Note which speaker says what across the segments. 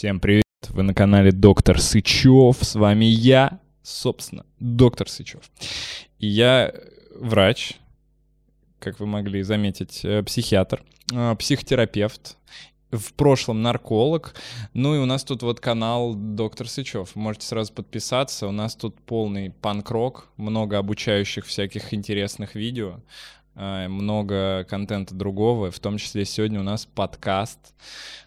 Speaker 1: Всем привет! Вы на канале Доктор Сычев. С вами я, собственно, Доктор Сычев. И я врач, как вы могли заметить, э, психиатр, э, психотерапевт, в прошлом нарколог. Ну и у нас тут вот канал Доктор Сычев. Можете сразу подписаться. У нас тут полный панк-рок, много обучающих всяких интересных видео, э, много контента другого. В том числе сегодня у нас подкаст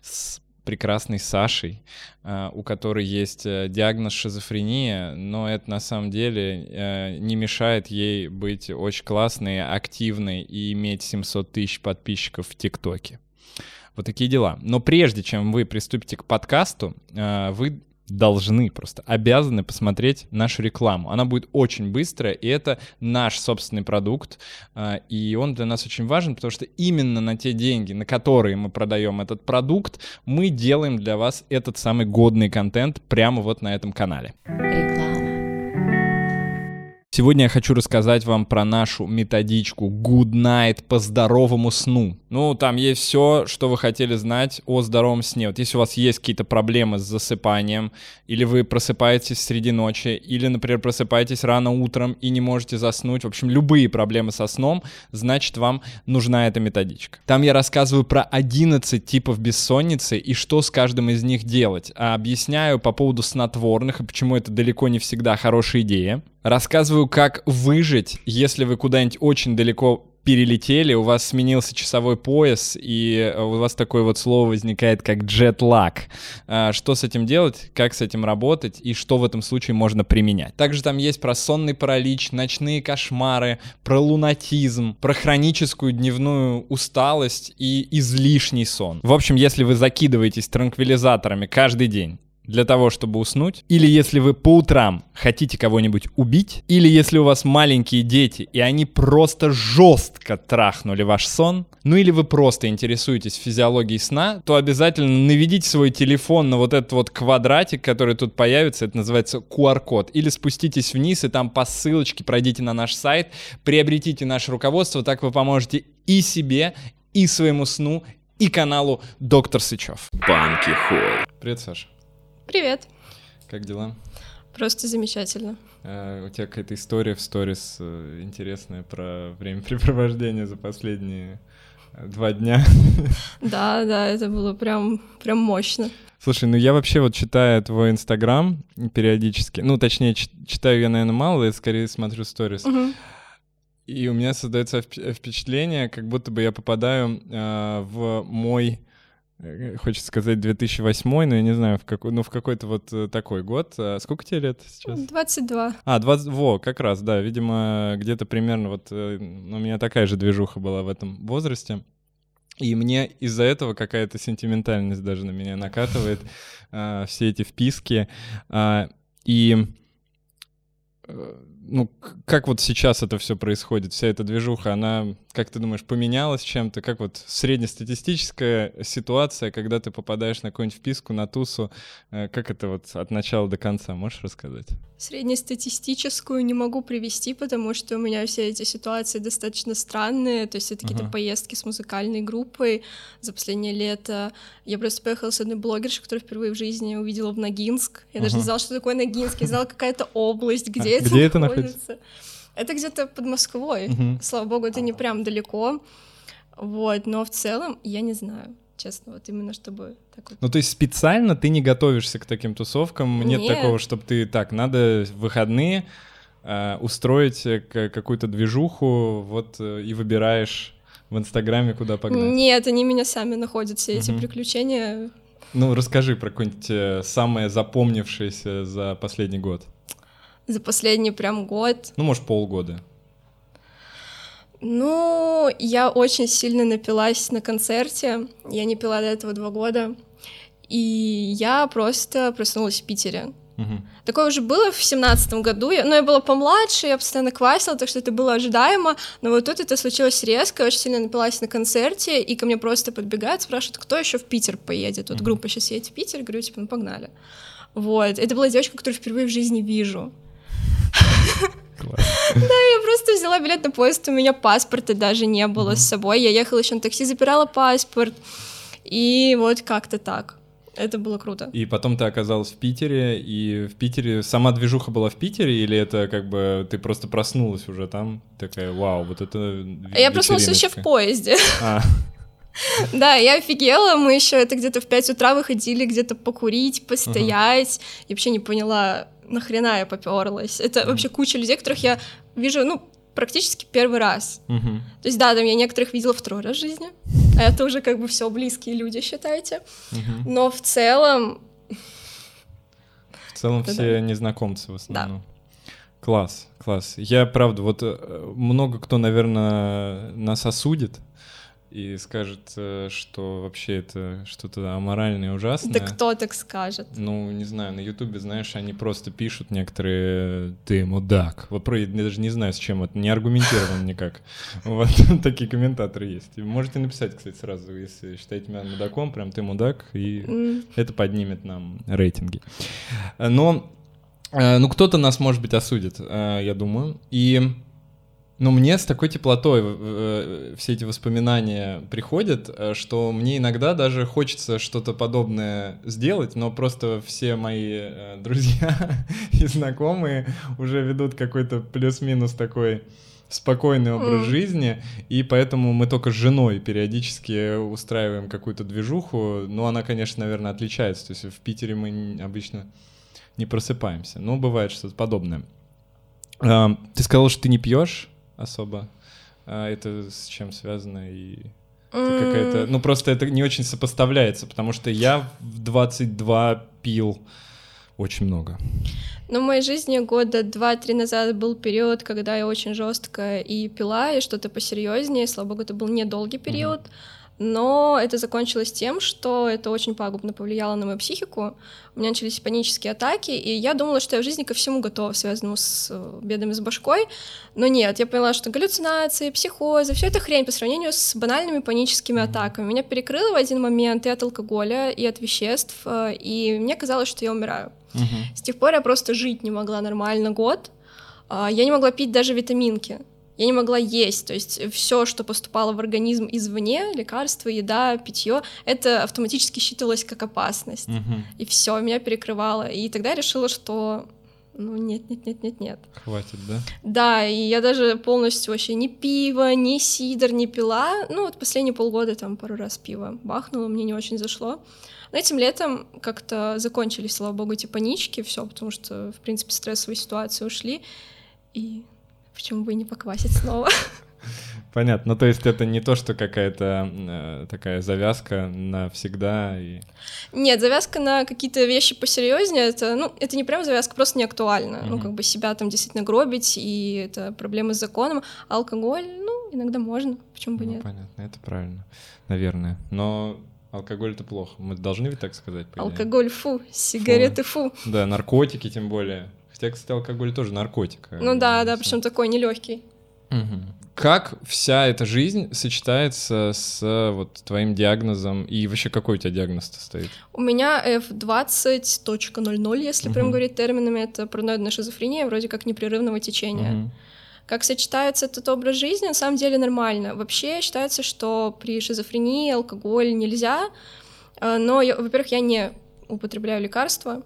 Speaker 1: с прекрасной Сашей, э, у которой есть э, диагноз шизофрения, но это на самом деле не мешает ей быть очень классной, активной и иметь 700 тысяч подписчиков в ТикТоке. Вот такие дела. Но прежде чем вы приступите к подкасту, э, вы должны, просто обязаны посмотреть нашу рекламу. Она будет очень быстрая, и это наш собственный продукт, э, и он для нас очень важен, потому что именно на те деньги, на которые мы продаем этот продукт, мы делаем для вас этот самый годный контент прямо вот на этом канале. Реклама. Сегодня я хочу рассказать вам про нашу методичку Good Night по здоровому сну. Ну, там есть все, что вы хотели знать о здоровом сне. Вот если у вас есть какие-то проблемы с засыпанием, или вы просыпаетесь среди ночи, или, например, просыпаетесь рано утром и не можете заснуть, в общем, любые проблемы со сном, значит, вам нужна эта методичка. Там я рассказываю про 11 типов бессонницы и что с каждым из них делать. А объясняю по поводу снотворных и почему это далеко не всегда хорошая идея. Рассказываю, как выжить, если вы куда-нибудь очень далеко перелетели, у вас сменился часовой пояс, и у вас такое вот слово возникает, как джетлаг. Что с этим делать, как с этим работать, и что в этом случае можно применять. Также там есть про сонный паралич, ночные кошмары, про лунатизм, про хроническую дневную усталость и излишний сон. В общем, если вы закидываетесь транквилизаторами каждый день, для того, чтобы уснуть, или если вы по утрам хотите кого-нибудь убить, или если у вас маленькие дети, и они просто жестко трахнули ваш сон, ну или вы просто интересуетесь физиологией сна, то обязательно наведите свой телефон на вот этот вот квадратик, который тут появится, это называется QR-код, или спуститесь вниз и там по ссылочке пройдите на наш сайт, приобретите наше руководство, так вы поможете и себе, и своему сну, и каналу Доктор Сычев. Банки Холл. Привет, Саша.
Speaker 2: Привет.
Speaker 1: Как дела?
Speaker 2: Просто замечательно.
Speaker 1: А, у тебя какая-то история в сторис э, интересная про времяпрепровождение за последние э, два дня.
Speaker 2: Да, да, это было прям, прям мощно.
Speaker 1: Слушай, ну я вообще вот читаю твой Инстаграм периодически, ну точнее читаю я, наверное, мало, я скорее смотрю сторис. Угу. И у меня создается впечатление, как будто бы я попадаю э, в мой хочется сказать 2008, но я не знаю, в какой, ну в какой-то вот э, такой год. А сколько тебе лет сейчас?
Speaker 2: 22.
Speaker 1: А, 20, во, как раз, да, видимо, где-то примерно вот э, у меня такая же движуха была в этом возрасте. И мне из-за этого какая-то сентиментальность даже на меня накатывает, э, все эти вписки. Э, и ну, как вот сейчас это все происходит, вся эта движуха, она, как ты думаешь, поменялась чем-то? Как вот среднестатистическая ситуация, когда ты попадаешь на какую-нибудь вписку, на тусу, э, как это вот от начала до конца, можешь рассказать?
Speaker 2: Среднестатистическую не могу привести, потому что у меня все эти ситуации достаточно странные, то есть это какие-то uh-huh. поездки с музыкальной группой за последнее лето. Я просто поехала с одной блогершей, которую впервые в жизни увидела в Ногинск. Я uh-huh. даже не знала, что такое Ногинск, я знала какая-то область, где а, это где это находится. Это где-то под Москвой. Угу. Слава богу, это не прям далеко. Вот, но в целом я не знаю честно, вот именно чтобы
Speaker 1: так вот. Ну, то есть специально ты не готовишься к таким тусовкам? Нет, Нет такого, чтобы ты так, надо в выходные э, устроить э, какую-то движуху, вот, э, и выбираешь в Инстаграме, куда погнать?
Speaker 2: Нет, они меня сами находят, все эти приключения.
Speaker 1: Ну, расскажи про какое-нибудь э, самое запомнившееся за последний год
Speaker 2: за последний прям год.
Speaker 1: Ну, может, полгода.
Speaker 2: Ну, я очень сильно напилась на концерте. Я не пила до этого два года. И я просто проснулась в Питере. Угу. Такое уже было в семнадцатом году, я, но я была помладше, я постоянно квасила, так что это было ожидаемо, но вот тут это случилось резко, я очень сильно напилась на концерте, и ко мне просто подбегают, спрашивают, кто еще в Питер поедет, вот угу. группа сейчас едет в Питер, говорю, типа, ну погнали. Вот, это была девочка, которую впервые в жизни вижу, да, я просто взяла билет на поезд, у меня паспорта даже не было с собой. Я ехала еще на такси, запирала паспорт. И вот как-то так. Это было круто.
Speaker 1: И потом ты оказалась в Питере, и в Питере сама движуха была в Питере, или это как бы ты просто проснулась уже там, такая, вау, вот это
Speaker 2: Я проснулась еще в поезде. А. Да, я офигела, мы еще это где-то в 5 утра выходили где-то покурить, постоять. Я вообще не поняла, нахрена я поперлась. Это вообще куча людей, которых я вижу, ну, практически первый раз.
Speaker 1: Угу.
Speaker 2: То есть, да, там я некоторых видела второй раз в жизни, а это уже как бы все близкие люди, считайте.
Speaker 1: Угу.
Speaker 2: Но в целом...
Speaker 1: В целом все да. незнакомцы в основном. Да. Класс, класс. Я, правда, вот э, много кто, наверное, нас осудит, и скажет, э, что вообще это что-то аморальное и ужасное.
Speaker 2: Да кто так скажет?
Speaker 1: Ну, не знаю, на Ютубе, знаешь, они просто пишут некоторые «ты мудак». Вот про я даже не знаю, с чем это, не аргументирован никак. Вот такие комментаторы есть. Можете написать, кстати, сразу, если считаете меня мудаком, прям «ты мудак», и это поднимет нам рейтинги. Но, э, ну, кто-то нас, может быть, осудит, э, я думаю. И ну, мне с такой теплотой э, все эти воспоминания приходят, э, что мне иногда даже хочется что-то подобное сделать, но просто все мои э, друзья и знакомые уже ведут какой-то плюс-минус такой спокойный образ mm. жизни, и поэтому мы только с женой периодически устраиваем какую-то движуху, но она, конечно, наверное, отличается, то есть в Питере мы обычно не просыпаемся, но бывает что-то подобное. Ты сказал, что ты не пьешь? Особо. А это с чем связано и какая-то... Ну, просто это не очень сопоставляется, потому что я в 22 пил очень много.
Speaker 2: Ну, в моей жизни года два-три назад был период, когда я очень жестко и пила, и что-то посерьезнее. Слава богу, это был недолгий период. Mm-hmm но это закончилось тем, что это очень пагубно повлияло на мою психику. У меня начались панические атаки, и я думала, что я в жизни ко всему готова, связанному с э, бедами с башкой. Но нет, я поняла, что галлюцинации, психозы, все это хрень по сравнению с банальными паническими атаками. Меня перекрыло в один момент и от алкоголя, и от веществ, э, и мне казалось, что я умираю.
Speaker 1: Угу.
Speaker 2: С тех пор я просто жить не могла нормально год. А, я не могла пить даже витаминки я не могла есть, то есть все, что поступало в организм извне, лекарства, еда, питье, это автоматически считалось как опасность.
Speaker 1: Угу.
Speaker 2: И все, меня перекрывало. И тогда я решила, что ну нет, нет, нет, нет, нет.
Speaker 1: Хватит, да?
Speaker 2: Да, и я даже полностью вообще ни пиво, ни сидр не пила. Ну вот последние полгода там пару раз пиво бахнуло, мне не очень зашло. Но этим летом как-то закончились, слава богу, эти панички, все, потому что, в принципе, стрессовые ситуации ушли. И Почему бы и не поквасить снова?
Speaker 1: Понятно. Ну, то есть это не то, что какая-то э, такая завязка навсегда и...
Speaker 2: Нет, завязка на какие-то вещи посерьезнее, это, ну, это не прям завязка, просто не актуально. Mm-hmm. Ну, как бы себя там действительно гробить, и это проблемы с законом. А алкоголь, ну, иногда можно, почему бы ну, нет.
Speaker 1: понятно, это правильно, наверное. Но алкоголь — это плохо, мы должны ведь так сказать?
Speaker 2: Алкоголь — фу, сигареты — фу.
Speaker 1: Да, наркотики тем более. Кстати, алкоголь тоже наркотик.
Speaker 2: Ну да, да, причем такой нелегкий.
Speaker 1: Как вся эта жизнь сочетается с вот твоим диагнозом и вообще какой у тебя диагноз стоит?
Speaker 2: У меня F20.00, если угу. прям говорить терминами, это параноидная шизофрения, вроде как непрерывного течения. Угу. Как сочетается этот образ жизни, на самом деле нормально. Вообще считается, что при шизофрении алкоголь нельзя, э, но, во-первых, я не употребляю лекарства,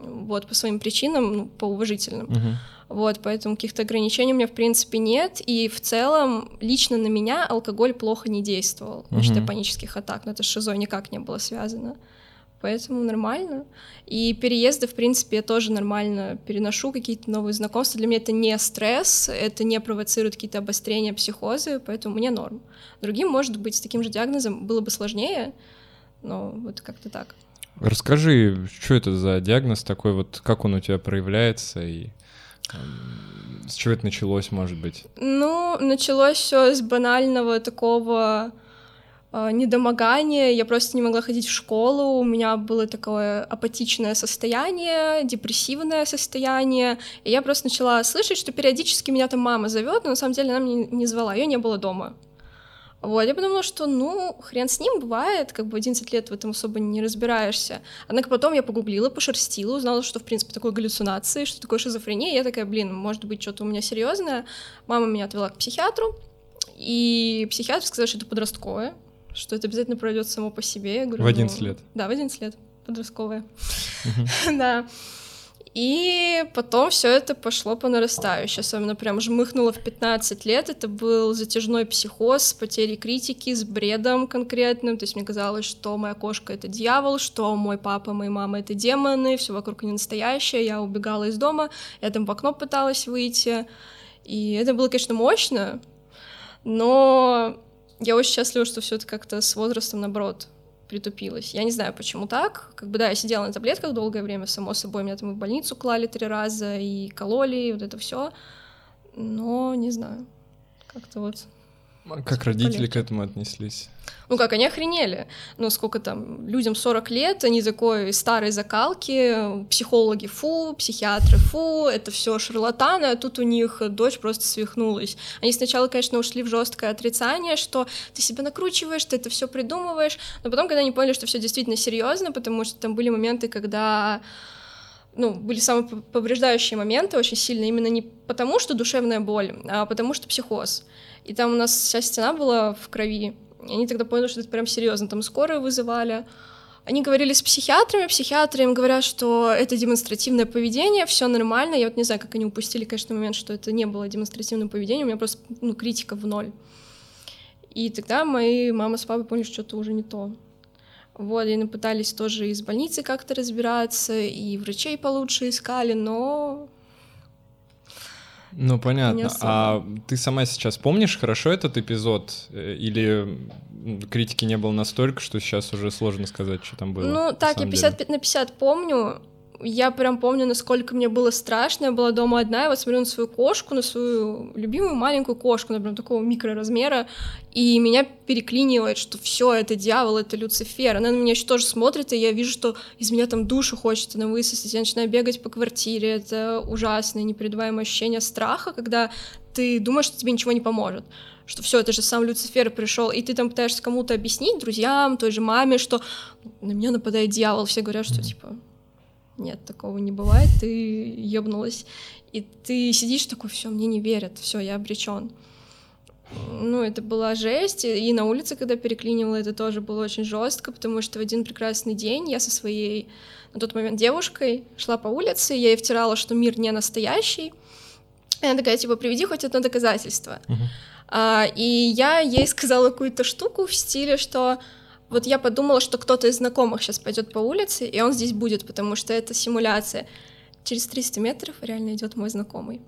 Speaker 2: вот, по своим причинам, ну, по уважительным.
Speaker 1: Uh-huh.
Speaker 2: Вот, поэтому каких-то ограничений у меня, в принципе, нет. И в целом, лично на меня алкоголь плохо не действовал, uh-huh. считая панических атак, но это с шизой никак не было связано. Поэтому нормально. И переезды, в принципе, я тоже нормально переношу какие-то новые знакомства. Для меня это не стресс, это не провоцирует какие-то обострения психозы, поэтому мне норм. Другим, может быть, с таким же диагнозом было бы сложнее, но вот как-то так.
Speaker 1: Расскажи, что это за диагноз такой, вот как он у тебя проявляется и с чего это началось, может быть?
Speaker 2: Ну, началось все с банального такого э, недомогания. Я просто не могла ходить в школу. У меня было такое апатичное состояние, депрессивное состояние. И я просто начала слышать, что периодически меня там мама зовет, но на самом деле она меня не звала, ее не было дома. Вот, я подумала, что, ну, хрен с ним, бывает, как бы 11 лет в этом особо не разбираешься. Однако потом я погуглила, пошерстила, узнала, что, в принципе, такое галлюцинации, что такое шизофрения. Я такая, блин, может быть, что-то у меня серьезное. Мама меня отвела к психиатру, и психиатр сказал, что это подростковое, что это обязательно пройдет само по себе. Я говорю,
Speaker 1: в 11
Speaker 2: ну,
Speaker 1: лет?
Speaker 2: Да, в 11 лет. подростковая. Да. И потом все это пошло по нарастающей. Особенно прям жмыхнуло в 15 лет. Это был затяжной психоз с потерей критики, с бредом конкретным. То есть мне казалось, что моя кошка — это дьявол, что мой папа, моя мама — это демоны, все вокруг не настоящее. Я убегала из дома, я там в окно пыталась выйти. И это было, конечно, мощно, но я очень счастлива, что все это как-то с возрастом, наоборот, притупилась. Я не знаю, почему так. Как бы, да, я сидела на таблетках долгое время, само собой, меня там в больницу клали три раза, и кололи, и вот это все. Но не знаю. Как-то вот
Speaker 1: как родители к этому отнеслись?
Speaker 2: Ну как, они охренели. Ну сколько там, людям 40 лет, они такой старой закалки, психологи фу, психиатры фу, это все шарлатаны, а тут у них дочь просто свихнулась. Они сначала, конечно, ушли в жесткое отрицание, что ты себя накручиваешь, ты это все придумываешь, но потом, когда они поняли, что все действительно серьезно, потому что там были моменты, когда ну, были самые повреждающие моменты очень сильно, именно не потому, что душевная боль, а потому что психоз. И там у нас вся стена была в крови. И они тогда поняли, что это прям серьезно. Там скорую вызывали. Они говорили с психиатрами, психиатры им говорят, что это демонстративное поведение, все нормально. Я вот не знаю, как они упустили, конечно, момент, что это не было демонстративным поведением, у меня просто ну, критика в ноль. И тогда мои мама с папой поняли, что это уже не то. Вот, и пытались тоже из больницы как-то разбираться, и врачей получше искали, но
Speaker 1: ну, понятно. А ты сама сейчас помнишь хорошо этот эпизод? Э, или критики не было настолько, что сейчас уже сложно сказать, что там было?
Speaker 2: Ну, так, я 50 деле? на 50 помню я прям помню, насколько мне было страшно. Я была дома одна, я вот смотрю на свою кошку, на свою любимую маленькую кошку, например, такого микроразмера, и меня переклинивает, что все это дьявол, это Люцифер. Она на меня еще тоже смотрит, и я вижу, что из меня там душу хочет она высосать. Я начинаю бегать по квартире. Это ужасное, непередаваемое ощущение страха, когда ты думаешь, что тебе ничего не поможет что все, это же сам Люцифер пришел, и ты там пытаешься кому-то объяснить, друзьям, той же маме, что на меня нападает дьявол, все говорят, что типа нет, такого не бывает, ты ебнулась, и ты сидишь такой, все, мне не верят, все, я обречен. Ну, это была жесть, и на улице, когда переклинивала, это тоже было очень жестко, потому что в один прекрасный день я со своей на тот момент девушкой шла по улице, я ей втирала, что мир не настоящий, и она такая, типа, приведи хоть одно доказательство. Uh-huh. А, и я ей сказала какую-то штуку в стиле, что вот я подумала, что кто-то из знакомых сейчас пойдет по улице, и он здесь будет, потому что это симуляция. Через 300 метров реально идет мой знакомый.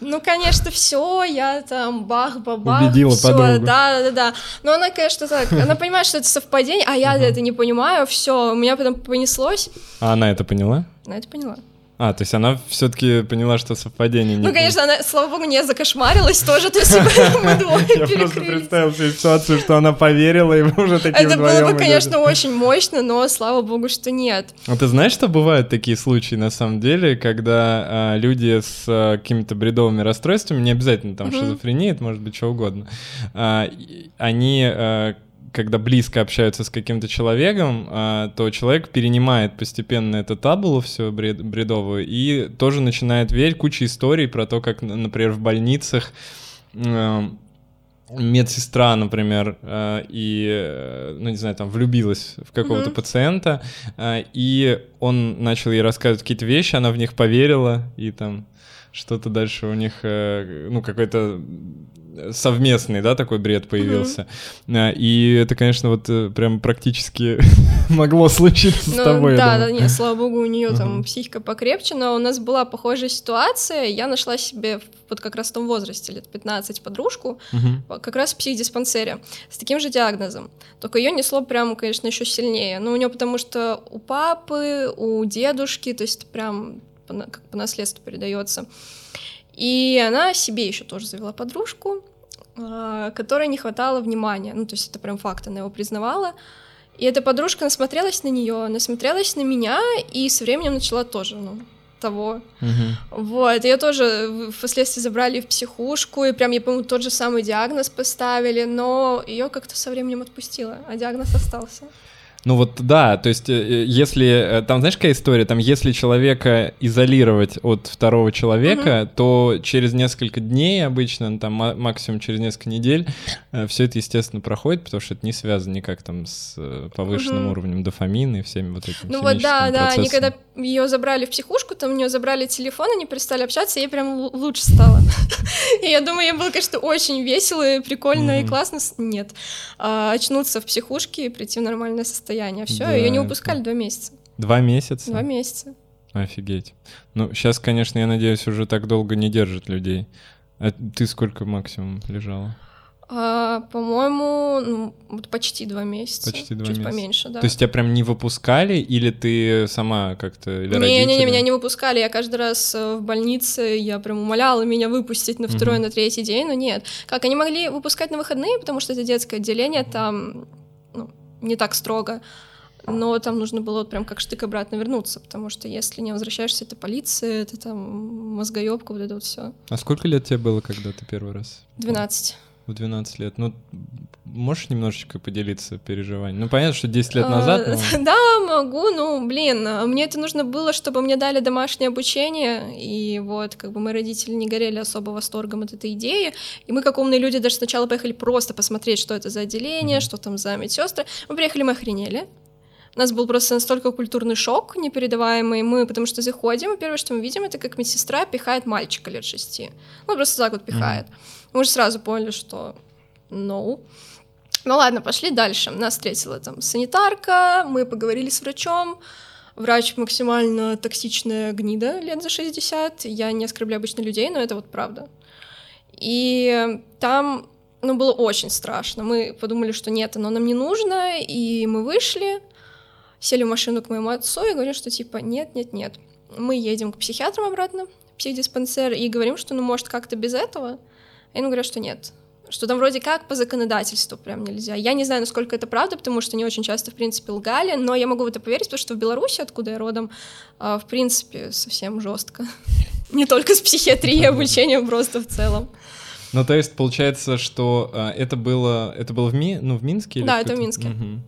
Speaker 2: Ну, конечно, все, я там бах-бабах.
Speaker 1: Убедила
Speaker 2: всё,
Speaker 1: подругу.
Speaker 2: Да, да, да. Но она, конечно, так, она понимает, что это совпадение, а я это не понимаю, все, у меня потом понеслось.
Speaker 1: А она это поняла?
Speaker 2: Она это поняла.
Speaker 1: А, то есть она все-таки поняла, что совпадение не
Speaker 2: Ну, конечно, она, слава богу, не закошмарилась тоже, то есть мы двое
Speaker 1: Я просто представил себе ситуацию, что она поверила, и вы уже такие
Speaker 2: Это было бы, конечно, очень мощно, но слава богу, что нет.
Speaker 1: А ты знаешь, что бывают такие случаи, на самом деле, когда а, люди с а, какими-то бредовыми расстройствами, не обязательно там шизофрения, это может быть что угодно, а, они когда близко общаются с каким-то человеком, а, то человек перенимает постепенно эту табулу все бред, бредовую и тоже начинает верить куча историй про то, как, например, в больницах э, медсестра, например, э, и, э, ну, не знаю, там, влюбилась в какого-то mm-hmm. пациента, и он начал ей рассказывать какие-то вещи, она в них поверила, и там что-то дальше у них, ну, какой-то совместный, да, такой бред появился. Mm-hmm. И это, конечно, вот э, прям практически могло случиться ну, с тобой.
Speaker 2: Да, да, нет, слава богу, у нее там uh-huh. психика покрепче, но у нас была похожая ситуация. Я нашла себе вот как раз в том возрасте, лет 15, подружку, uh-huh. как раз в психдиспансере, с таким же диагнозом. Только ее несло прям, конечно, еще сильнее. Но у нее потому что у папы, у дедушки, то есть прям как по наследству передается. И она себе еще тоже завела подружку, а, которой не хватало внимания. Ну, то есть это прям факт, она его признавала. И эта подружка насмотрелась на нее, насмотрелась на меня, и со временем начала тоже, ну, того.
Speaker 1: Угу.
Speaker 2: Вот, ее тоже впоследствии забрали в психушку, и прям, я помню, тот же самый диагноз поставили, но ее как-то со временем отпустила, а диагноз остался.
Speaker 1: Ну вот да, то есть э, э, если, э, там знаешь какая история, там если человека изолировать от второго человека, угу. то через несколько дней обычно, ну, там максимум через несколько недель, все это естественно проходит, потому что это не связано никак там с повышенным угу. уровнем дофамина и всеми вот этими
Speaker 2: Ну вот да, да, они когда ее забрали в психушку, там у нее забрали телефон, они перестали общаться, и ей прям лучше стало. И я думаю, ей было, конечно, очень весело и прикольно и классно. Нет, а, очнуться в психушке и прийти в нормальное состояние. Все, ее не выпускали два месяца.
Speaker 1: Два месяца?
Speaker 2: Два месяца.
Speaker 1: Офигеть. Ну, сейчас, конечно, я надеюсь, уже так долго не держит людей. А ты сколько максимум лежала?
Speaker 2: А, по-моему, ну, вот почти два месяца.
Speaker 1: Почти два
Speaker 2: Чуть
Speaker 1: месяца.
Speaker 2: поменьше, да.
Speaker 1: То есть тебя прям не выпускали, или ты сама как-то, или
Speaker 2: не, Не, не, меня не выпускали. Я каждый раз э, в больнице, я прям умоляла меня выпустить на второй, угу. на третий день, но нет. Как, они могли выпускать на выходные, потому что это детское отделение, там ну, не так строго. Но там нужно было вот прям как штык обратно вернуться, потому что если не возвращаешься, это полиция, это там мозгоебка, вот это вот все.
Speaker 1: А сколько лет тебе было, когда ты первый раз?
Speaker 2: 12
Speaker 1: в 12 лет. Ну, можешь немножечко поделиться переживанием? Ну, понятно, что 10 лет назад.
Speaker 2: Но... Да, могу. Ну, блин, мне это нужно было, чтобы мне дали домашнее обучение. И вот, как бы мои родители не горели особо восторгом от этой идеи. И мы, как умные люди, даже сначала поехали просто посмотреть, что это за отделение, mm-hmm. что там за медсестры. Мы приехали, мы охренели. У нас был просто настолько культурный шок непередаваемый. Мы, потому что заходим, и первое, что мы видим, это как медсестра пихает мальчика лет шести. Ну, просто так вот пихает. Mm-hmm. Мы уже сразу поняли, что no. Ну ладно, пошли дальше. Нас встретила там санитарка, мы поговорили с врачом. Врач максимально токсичная гнида лет за 60. Я не оскорбляю обычно людей, но это вот правда. И там, ну, было очень страшно. Мы подумали, что нет, оно нам не нужно, и мы вышли, сели в машину к моему отцу и говорим, что типа нет, нет, нет. Мы едем к психиатрам обратно, психдиспансер, и говорим, что ну, может, как-то без этого. А им говорят, что нет, что там вроде как по законодательству прям нельзя. Я не знаю, насколько это правда, потому что не очень часто, в принципе, лгали, но я могу в это поверить, потому что в Беларуси, откуда я родом, а, в принципе, совсем жестко. Не только с психиатрией, обучением просто в целом.
Speaker 1: Ну, то есть, получается, что а, это было, это было в, Ми, ну, в Минске?
Speaker 2: да, это в Минске.
Speaker 1: Угу.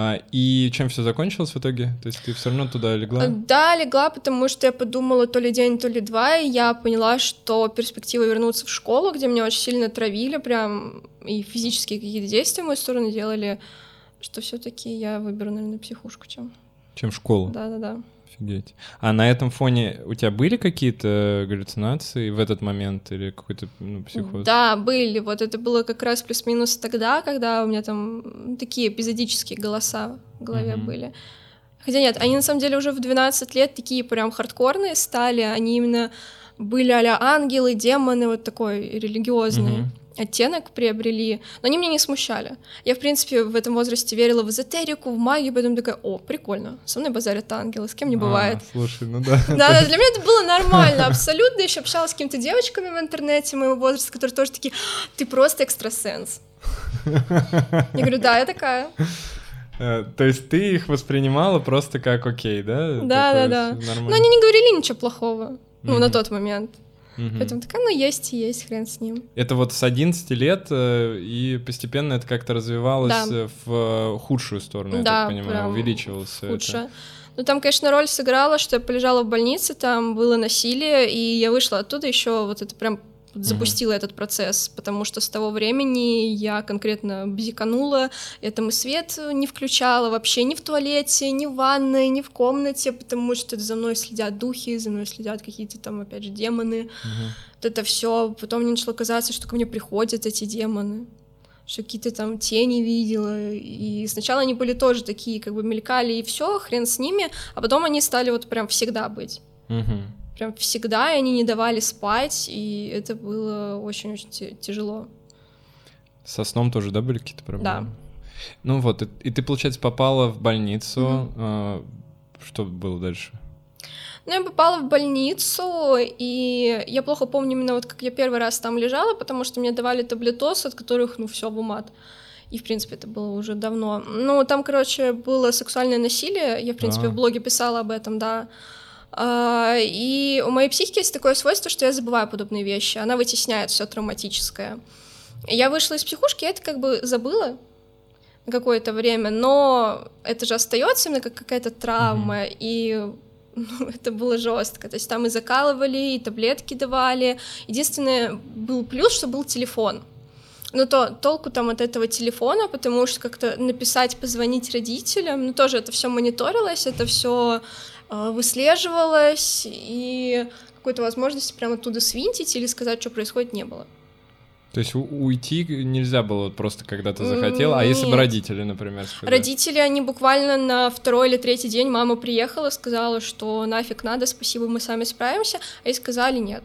Speaker 1: А, и чем все закончилось в итоге? То есть ты все равно туда легла? Э,
Speaker 2: да, легла, потому что я подумала то ли день, то ли два, и я поняла, что перспектива вернуться в школу, где меня очень сильно травили, прям и физические какие-то действия в мою сторону делали, что все-таки я выберу, наверное, психушку, чем.
Speaker 1: Чем школу?
Speaker 2: Да, да, да.
Speaker 1: Офигеть. А на этом фоне у тебя были какие-то галлюцинации в этот момент или какой-то ну, психоз?
Speaker 2: Да, были. Вот это было как раз плюс-минус тогда, когда у меня там такие эпизодические голоса в голове mm-hmm. были. Хотя нет, они на самом деле уже в 12 лет такие прям хардкорные стали. Они именно были а ангелы, демоны, вот такой религиозные. Mm-hmm оттенок приобрели, но они меня не смущали. Я, в принципе, в этом возрасте верила в эзотерику, в магию, поэтому такая, о, прикольно, со мной базарят ангелы, с кем не а, бывает.
Speaker 1: слушай, ну да.
Speaker 2: Да, для меня это было нормально, абсолютно. Еще общалась с какими-то девочками в интернете моего возраста, которые тоже такие, ты просто экстрасенс. Я говорю, да, я такая.
Speaker 1: Э, то есть ты их воспринимала просто как окей, да?
Speaker 2: Да, да, да. Но они не говорили ничего плохого. Ну, на тот момент. Угу. Поэтому такая, ну есть и есть, хрен с ним.
Speaker 1: Это вот с 11 лет, э, и постепенно это как-то развивалось да. в э, худшую сторону, я да, так понимаю, увеличивалось
Speaker 2: худшее. это. Ну, там, конечно, роль сыграла, что я полежала в больнице, там было насилие, и я вышла оттуда еще вот это прям запустила mm-hmm. этот процесс, потому что с того времени я конкретно бзиканула, я там и свет не включала вообще ни в туалете, ни в ванной, ни в комнате, потому что за мной следят духи, за мной следят какие-то там, опять же, демоны. Mm-hmm. Вот это все. Потом мне начало казаться, что ко мне приходят эти демоны что какие-то там тени видела, и сначала они были тоже такие, как бы мелькали, и все, хрен с ними, а потом они стали вот прям всегда быть.
Speaker 1: Mm-hmm
Speaker 2: прям всегда, и они не давали спать, и это было очень-очень тяжело.
Speaker 1: Со сном тоже, да, были какие-то проблемы?
Speaker 2: Да.
Speaker 1: Ну вот, и, и ты, получается, попала в больницу. Mm-hmm. А, что было дальше?
Speaker 2: Ну, я попала в больницу, и я плохо помню именно вот как я первый раз там лежала, потому что мне давали таблетоз, от которых, ну, все в умат. И, в принципе, это было уже давно. Ну, там, короче, было сексуальное насилие. Я, в принципе, а. в блоге писала об этом, да. А, и у моей психики есть такое свойство, что я забываю подобные вещи. Она вытесняет все травматическое. Я вышла из психушки, я это как бы забыла. какое-то время, но это же остается именно как какая-то травма, mm-hmm. и ну, это было жестко. То есть там и закалывали, и таблетки давали. Единственное, был плюс, что был телефон. Но то толку там от этого телефона, потому что как-то написать, позвонить родителям, ну тоже это все мониторилось, это все выслеживалось, и какой-то возможности прямо оттуда свинтить или сказать, что происходит, не было.
Speaker 1: То есть уйти нельзя было просто когда ты захотел, а если бы родители, например,
Speaker 2: сказали? Родители, они буквально на второй или третий день мама приехала, сказала, что нафиг надо, спасибо, мы сами справимся, а ей сказали нет.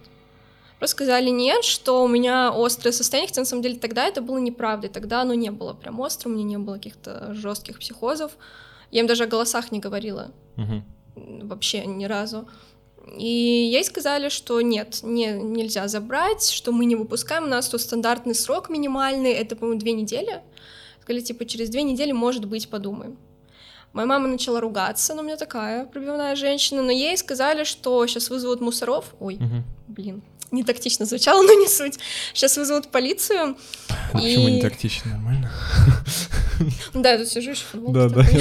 Speaker 2: Просто сказали нет, что у меня острое состояние, хотя на самом деле тогда это было неправдой, тогда оно не было прям острым, у меня не было каких-то жестких психозов, я им даже о голосах не говорила, угу. Вообще ни разу. И ей сказали, что нет, не, нельзя забрать, что мы не выпускаем, у нас тут стандартный срок минимальный, это, по-моему, две недели. Сказали, типа, через две недели, может быть, подумаем. Моя мама начала ругаться, но у меня такая пробивная женщина, но ей сказали, что сейчас вызовут мусоров. Ой, угу. блин, не тактично звучало, но не суть. Сейчас вызовут полицию.
Speaker 1: А и... Почему не тактично? Нормально?
Speaker 2: Да, я тут сижу еще
Speaker 1: Да, да, я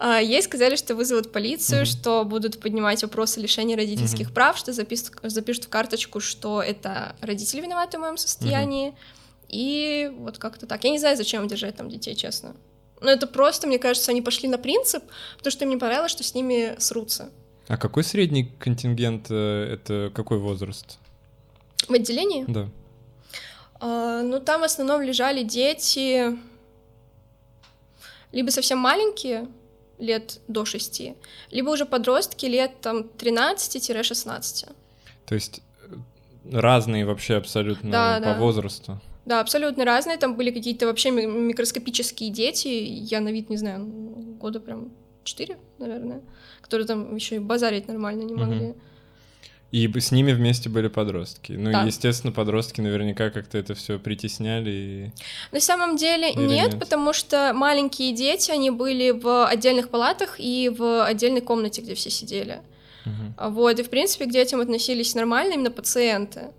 Speaker 2: ей сказали, что вызовут полицию, mm-hmm. что будут поднимать вопросы лишения родительских mm-hmm. прав, что запишут, запишут в карточку, что это родители виноваты в моем состоянии. Mm-hmm. И вот как-то так. Я не знаю, зачем держать там детей, честно. Но это просто, мне кажется, они пошли на принцип, потому что им не понравилось, что с ними срутся.
Speaker 1: А какой средний контингент э, это какой возраст?
Speaker 2: В отделении?
Speaker 1: Да.
Speaker 2: А, ну, там в основном лежали дети либо совсем маленькие, лет до 6, либо уже подростки лет там 13-16.
Speaker 1: То есть э, разные вообще абсолютно да, по да. возрасту.
Speaker 2: Да, абсолютно разные. Там были какие-то вообще микроскопические дети. Я на вид не знаю, года прям 4, наверное, которые там еще и базарить нормально не могли. Угу.
Speaker 1: И с ними вместе были подростки. Ну, да. естественно, подростки наверняка как-то это все притесняли. И...
Speaker 2: На самом деле Или нет, нет, потому что маленькие дети, они были в отдельных палатах и в отдельной комнате, где все сидели. Угу. Вот, и в принципе к детям относились нормально именно пациенты.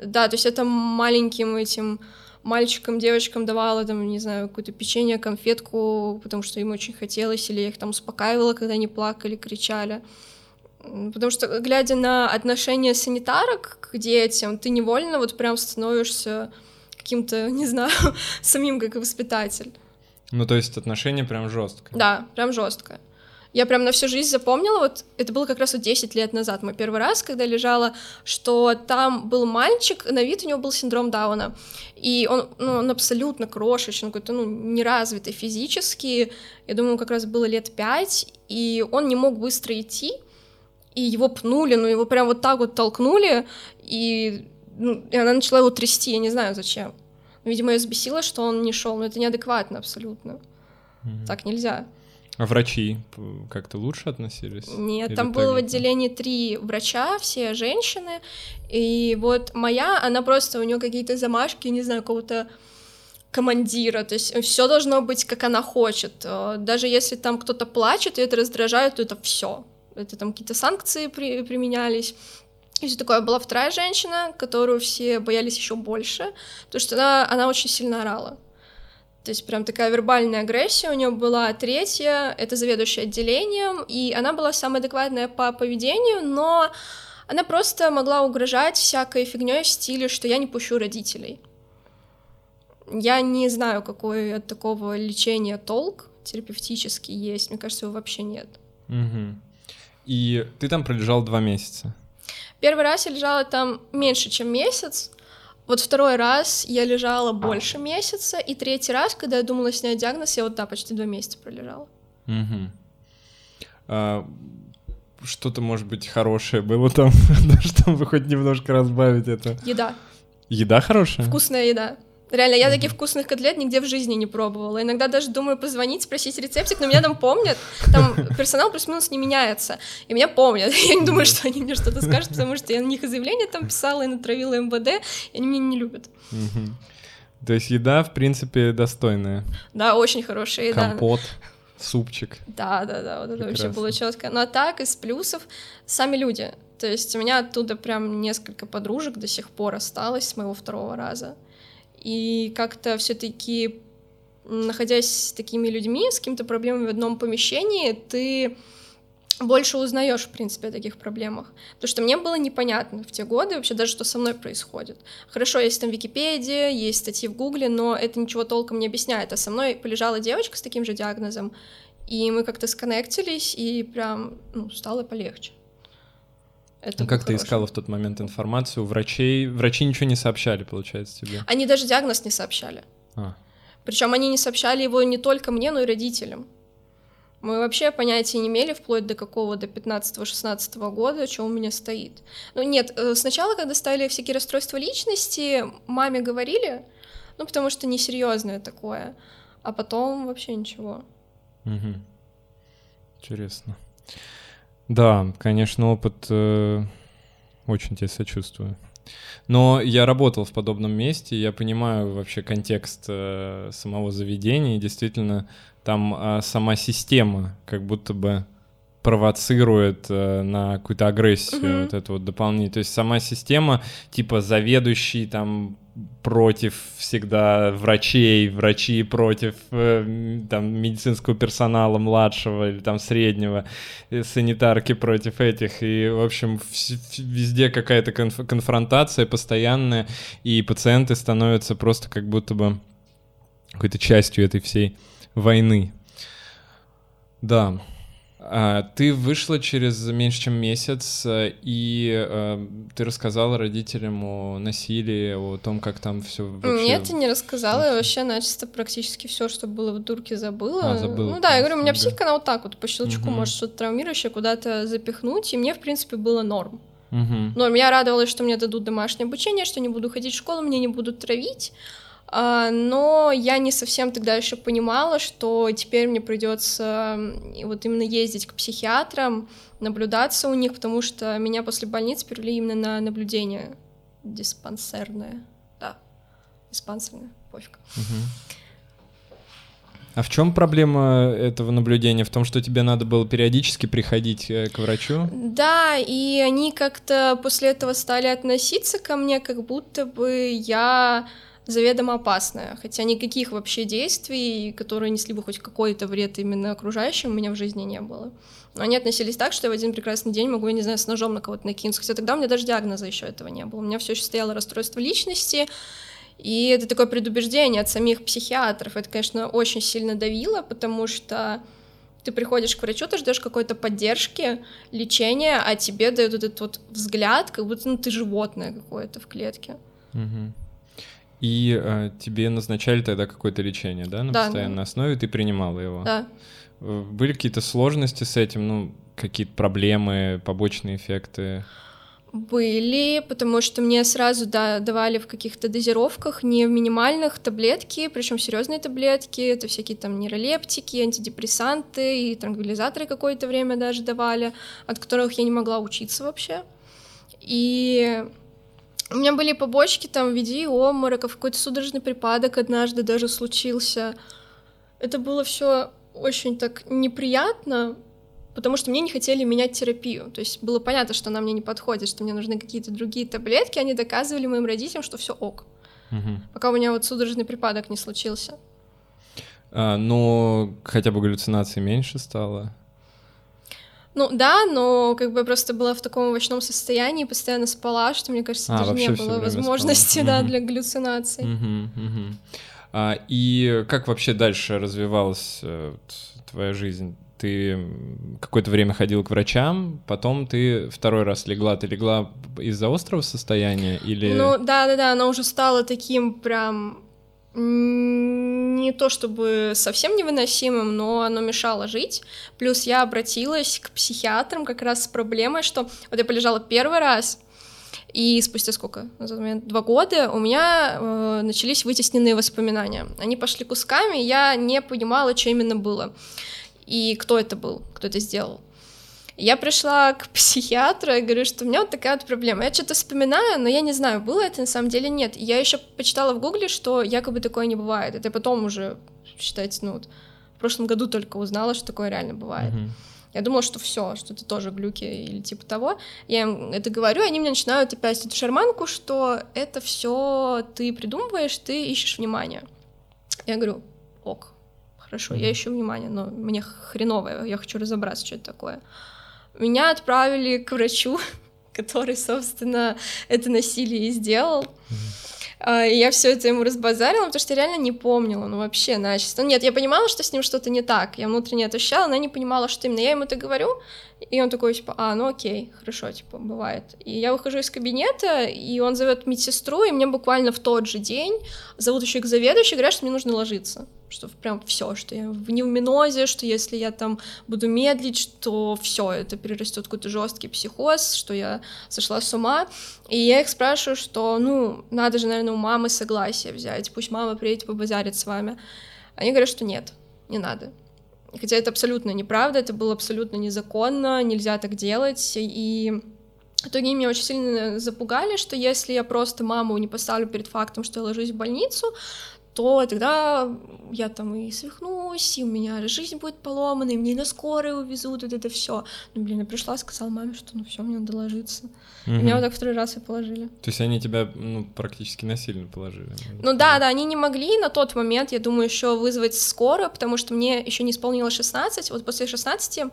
Speaker 2: Да, то есть это маленьким этим мальчикам, девочкам давала там, не знаю, какое-то печенье, конфетку, потому что им очень хотелось, или я их там успокаивала, когда они плакали, кричали. Потому что, глядя на отношение санитарок к детям, ты невольно вот прям становишься каким-то, не знаю, самим как воспитатель.
Speaker 1: Ну, то есть отношение прям жесткое.
Speaker 2: Да, прям жесткое. Я прям на всю жизнь запомнила, вот это было как раз вот 10 лет назад, мой первый раз, когда лежала, что там был мальчик, на вид у него был синдром Дауна, и он, ну, он абсолютно крошечный, какой-то, ну, неразвитый физически, я думаю, как раз было лет 5, и он не мог быстро идти, и его пнули, ну его прям вот так вот толкнули, и, ну, и она начала его трясти, я не знаю зачем. Видимо, ее взбесило, что он не шел, но это неадекватно абсолютно. Mm-hmm. Так нельзя.
Speaker 1: А врачи как-то лучше относились?
Speaker 2: Нет, Или там было в отделении три врача, все женщины, и вот моя, она просто, у нее какие-то замашки, не знаю, какого-то командира, то есть все должно быть, как она хочет. Э, даже если там кто-то плачет и это раздражает, то это все это там какие-то санкции при, применялись. И все такое. Была вторая женщина, которую все боялись еще больше, потому что она, она очень сильно орала. То есть прям такая вербальная агрессия у нее была. Третья — это заведующая отделением, и она была самая адекватная по поведению, но она просто могла угрожать всякой фигней в стиле, что я не пущу родителей. Я не знаю, какой от такого лечения толк терапевтический есть. Мне кажется, его вообще нет.
Speaker 1: Угу. И ты там пролежал два месяца.
Speaker 2: Первый раз я лежала там меньше, чем месяц. Вот второй раз я лежала больше месяца, и третий раз, когда я думала снять диагноз, я вот да, почти два месяца пролежала.
Speaker 1: Угу. А, что-то, может быть, хорошее было там, чтобы хоть немножко разбавить это.
Speaker 2: Еда.
Speaker 1: Еда хорошая?
Speaker 2: Вкусная еда. Реально, я таких вкусных котлет нигде в жизни не пробовала. Иногда даже думаю позвонить, спросить рецептик, но меня там помнят. Там персонал плюс-минус не меняется. И меня помнят. Я не думаю, что они мне что-то скажут, потому что я на них и заявление там писала, и натравила МВД, и они меня не любят.
Speaker 1: То есть еда, в принципе, достойная.
Speaker 2: Да, очень хорошая еда.
Speaker 1: Компот, супчик.
Speaker 2: Да, да, да, вот это вообще было четко. Но так, из плюсов, сами люди. То есть у меня оттуда прям несколько подружек до сих пор осталось с моего второго раза и как-то все-таки находясь с такими людьми, с какими-то проблемами в одном помещении, ты больше узнаешь, в принципе, о таких проблемах. Потому что мне было непонятно в те годы вообще даже, что со мной происходит. Хорошо, есть там Википедия, есть статьи в Гугле, но это ничего толком не объясняет. А со мной полежала девочка с таким же диагнозом, и мы как-то сконнектились, и прям ну, стало полегче.
Speaker 1: Это ну, как ты искала в тот момент информацию? У врачей врачи ничего не сообщали, получается, тебе?
Speaker 2: Они даже диагноз не сообщали. А. Причем они не сообщали его не только мне, но и родителям. Мы вообще понятия не имели вплоть до какого, до 15-16 года, что у меня стоит. Ну нет, э, сначала, когда ставили всякие расстройства личности, маме говорили, ну потому что несерьезное такое, а потом вообще ничего.
Speaker 1: Угу. Интересно. Да, конечно, опыт э, очень тебе сочувствую. Но я работал в подобном месте, я понимаю вообще контекст э, самого заведения, и действительно там а, сама система как будто бы провоцирует э, на какую-то агрессию mm-hmm. вот эту вот дополнительную. То есть сама система, типа заведующий там против всегда врачей, врачи против э, там медицинского персонала младшего или там среднего, э, санитарки против этих, и в общем в- везде какая-то конф- конфронтация постоянная, и пациенты становятся просто как будто бы какой-то частью этой всей войны. Да. А, ты вышла через меньше чем месяц, э, и э, ты рассказала родителям о насилии, о том, как там все вообще...
Speaker 2: Нет, я не рассказала, я вообще начисто практически все, что было в дурке, забыла. А, забыла. Ну да, я говорю, у меня психика, она вот так вот по щелчку угу. может что-то травмирующее куда-то запихнуть, и мне, в принципе, было норм. Угу. Норм. Я радовалась, что мне дадут домашнее обучение, что не буду ходить в школу, мне не будут травить. А, но я не совсем тогда еще понимала, что теперь мне придется вот именно ездить к психиатрам, наблюдаться у них, потому что меня после больницы перевели именно на наблюдение диспансерное. Да, диспансерное, пофиг.
Speaker 1: А в чем проблема этого наблюдения? В том, что тебе надо было периодически приходить э, к врачу?
Speaker 2: Да, и они как-то после этого стали относиться ко мне, как будто бы я заведомо опасная, хотя никаких вообще действий, которые несли бы хоть какой-то вред именно окружающим, у меня в жизни не было. Но они относились так, что я в один прекрасный день могу, я не знаю, с ножом на кого-то накинуться, хотя тогда у меня даже диагноза еще этого не было. У меня все еще стояло расстройство личности, и это такое предубеждение от самих психиатров. Это, конечно, очень сильно давило, потому что ты приходишь к врачу, ты ждешь какой-то поддержки, лечения, а тебе дают этот вот взгляд, как будто ну, ты животное какое-то в клетке.
Speaker 1: Угу. И э, тебе назначали тогда какое-то лечение, да, на да, постоянной да. основе, ты принимала его?
Speaker 2: Да.
Speaker 1: Э, были какие-то сложности с этим, ну, какие-то проблемы, побочные эффекты?
Speaker 2: Были, потому что мне сразу да, давали в каких-то дозировках, не в минимальных таблетки, причем серьезные таблетки, это всякие там нейролептики, антидепрессанты и транквилизаторы какое-то время даже давали, от которых я не могла учиться вообще. И у меня были побочки там в виде обмороков, какой-то судорожный припадок однажды даже случился. Это было все очень так неприятно, потому что мне не хотели менять терапию. То есть было понятно, что она мне не подходит, что мне нужны какие-то другие таблетки. Они доказывали моим родителям, что все ок. Угу. Пока у меня вот судорожный припадок не случился.
Speaker 1: А, но хотя бы галлюцинации меньше стало.
Speaker 2: Ну да, но как бы я просто была в таком овощном состоянии, постоянно спала, что, мне кажется, а, даже не было возможности, да, для галлюцинаций.
Speaker 1: Угу, угу. А, и как вообще дальше развивалась э, твоя жизнь? Ты какое-то время ходил к врачам, потом ты второй раз легла. Ты легла из-за острого состояния или...
Speaker 2: Ну да-да-да, она уже стала таким прям не то чтобы совсем невыносимым, но оно мешало жить. Плюс я обратилась к психиатрам как раз с проблемой, что вот я полежала первый раз, и спустя сколько? Два года у меня э, начались вытесненные воспоминания. Они пошли кусками, я не понимала, что именно было. И кто это был, кто это сделал. Я пришла к психиатру и говорю, что у меня вот такая вот проблема. Я что-то вспоминаю, но я не знаю, было это на самом деле нет. Я еще почитала в гугле, что якобы такое не бывает. Это потом уже, считайте, ну, вот, в прошлом году только узнала, что такое реально бывает. Mm-hmm. Я думала, что все, что это тоже глюки или типа того. Я им это говорю, и они мне начинают опять эту шарманку, что это все ты придумываешь, ты ищешь внимание. Я говорю, ок, хорошо, mm-hmm. я ищу внимание, но мне хреново, я хочу разобраться, что это такое. Меня отправили к врачу, который, собственно, это насилие и сделал. Mm-hmm. И я все это ему разбазарила, потому что я реально не помнила, ну вообще начисто. Ну, нет, я понимала, что с ним что-то не так, я внутренне ощущала, но я не понимала, что именно. Я ему это говорю, и он такой, типа, а, ну окей, хорошо, типа, бывает. И я выхожу из кабинета, и он зовет медсестру, и мне буквально в тот же день зовут еще к заведующей, говорят, что мне нужно ложиться. Что прям все, что я в невминозе, что если я там буду медлить, что все, это перерастет какой-то жесткий психоз, что я сошла с ума. И я их спрашиваю, что, ну, надо же, наверное, у мамы согласие взять, пусть мама приедет побазарит с вами. Они говорят, что нет, не надо. Хотя это абсолютно неправда, это было абсолютно незаконно, нельзя так делать. И в итоге меня очень сильно запугали, что если я просто маму не поставлю перед фактом, что я ложусь в больницу, то тогда я там и свихнусь, и у меня жизнь будет поломана, и мне на скорой увезут, вот это все. Ну, блин, я пришла, сказала маме, что ну все, мне надо ложиться. Угу. И меня вот так второй раз и положили.
Speaker 1: То есть они тебя, ну, практически насильно положили?
Speaker 2: Ну да, да, они не могли на тот момент, я думаю, еще вызвать скорую, потому что мне еще не исполнилось 16, вот после 16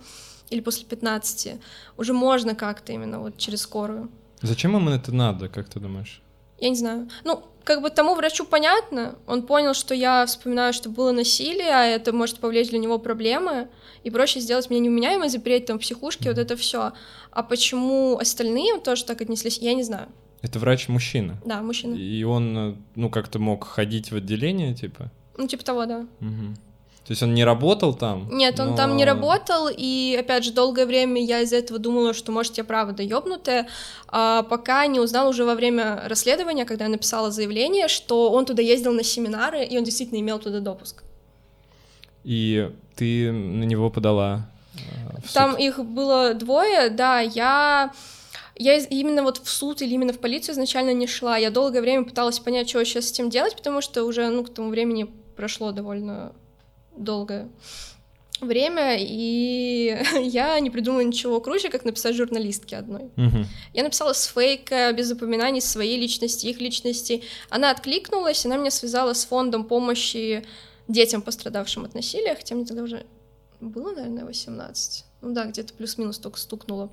Speaker 2: или после 15 уже можно как-то именно вот через скорую.
Speaker 1: Зачем им это надо, как ты думаешь?
Speaker 2: Я не знаю. Ну, как бы тому врачу понятно, он понял, что я вспоминаю, что было насилие, а это может повлечь для него проблемы, и проще сделать меня невменяемой, запереть там в психушке, вот это все. А почему остальные тоже так отнеслись, я не знаю.
Speaker 1: Это врач мужчина?
Speaker 2: Да, мужчина.
Speaker 1: И он, ну, как-то мог ходить в отделение, типа?
Speaker 2: Ну, типа того, да.
Speaker 1: Угу. То есть он не работал там?
Speaker 2: Нет, он но... там не работал, и, опять же, долгое время я из-за этого думала, что, может, я правда ёбнутая, а пока не узнала уже во время расследования, когда я написала заявление, что он туда ездил на семинары, и он действительно имел туда допуск.
Speaker 1: И ты на него подала?
Speaker 2: Э, там их было двое, да, я... Я именно вот в суд или именно в полицию изначально не шла. Я долгое время пыталась понять, что сейчас с этим делать, потому что уже, ну, к тому времени прошло довольно долгое время, и я не придумала ничего круче, как написать журналистке одной.
Speaker 1: Угу.
Speaker 2: Я написала с фейка, без упоминаний своей личности, их личности. Она откликнулась, она меня связала с фондом помощи детям, пострадавшим от насилия, хотя мне тогда уже было, наверное, 18. Ну да, где-то плюс-минус только стукнуло.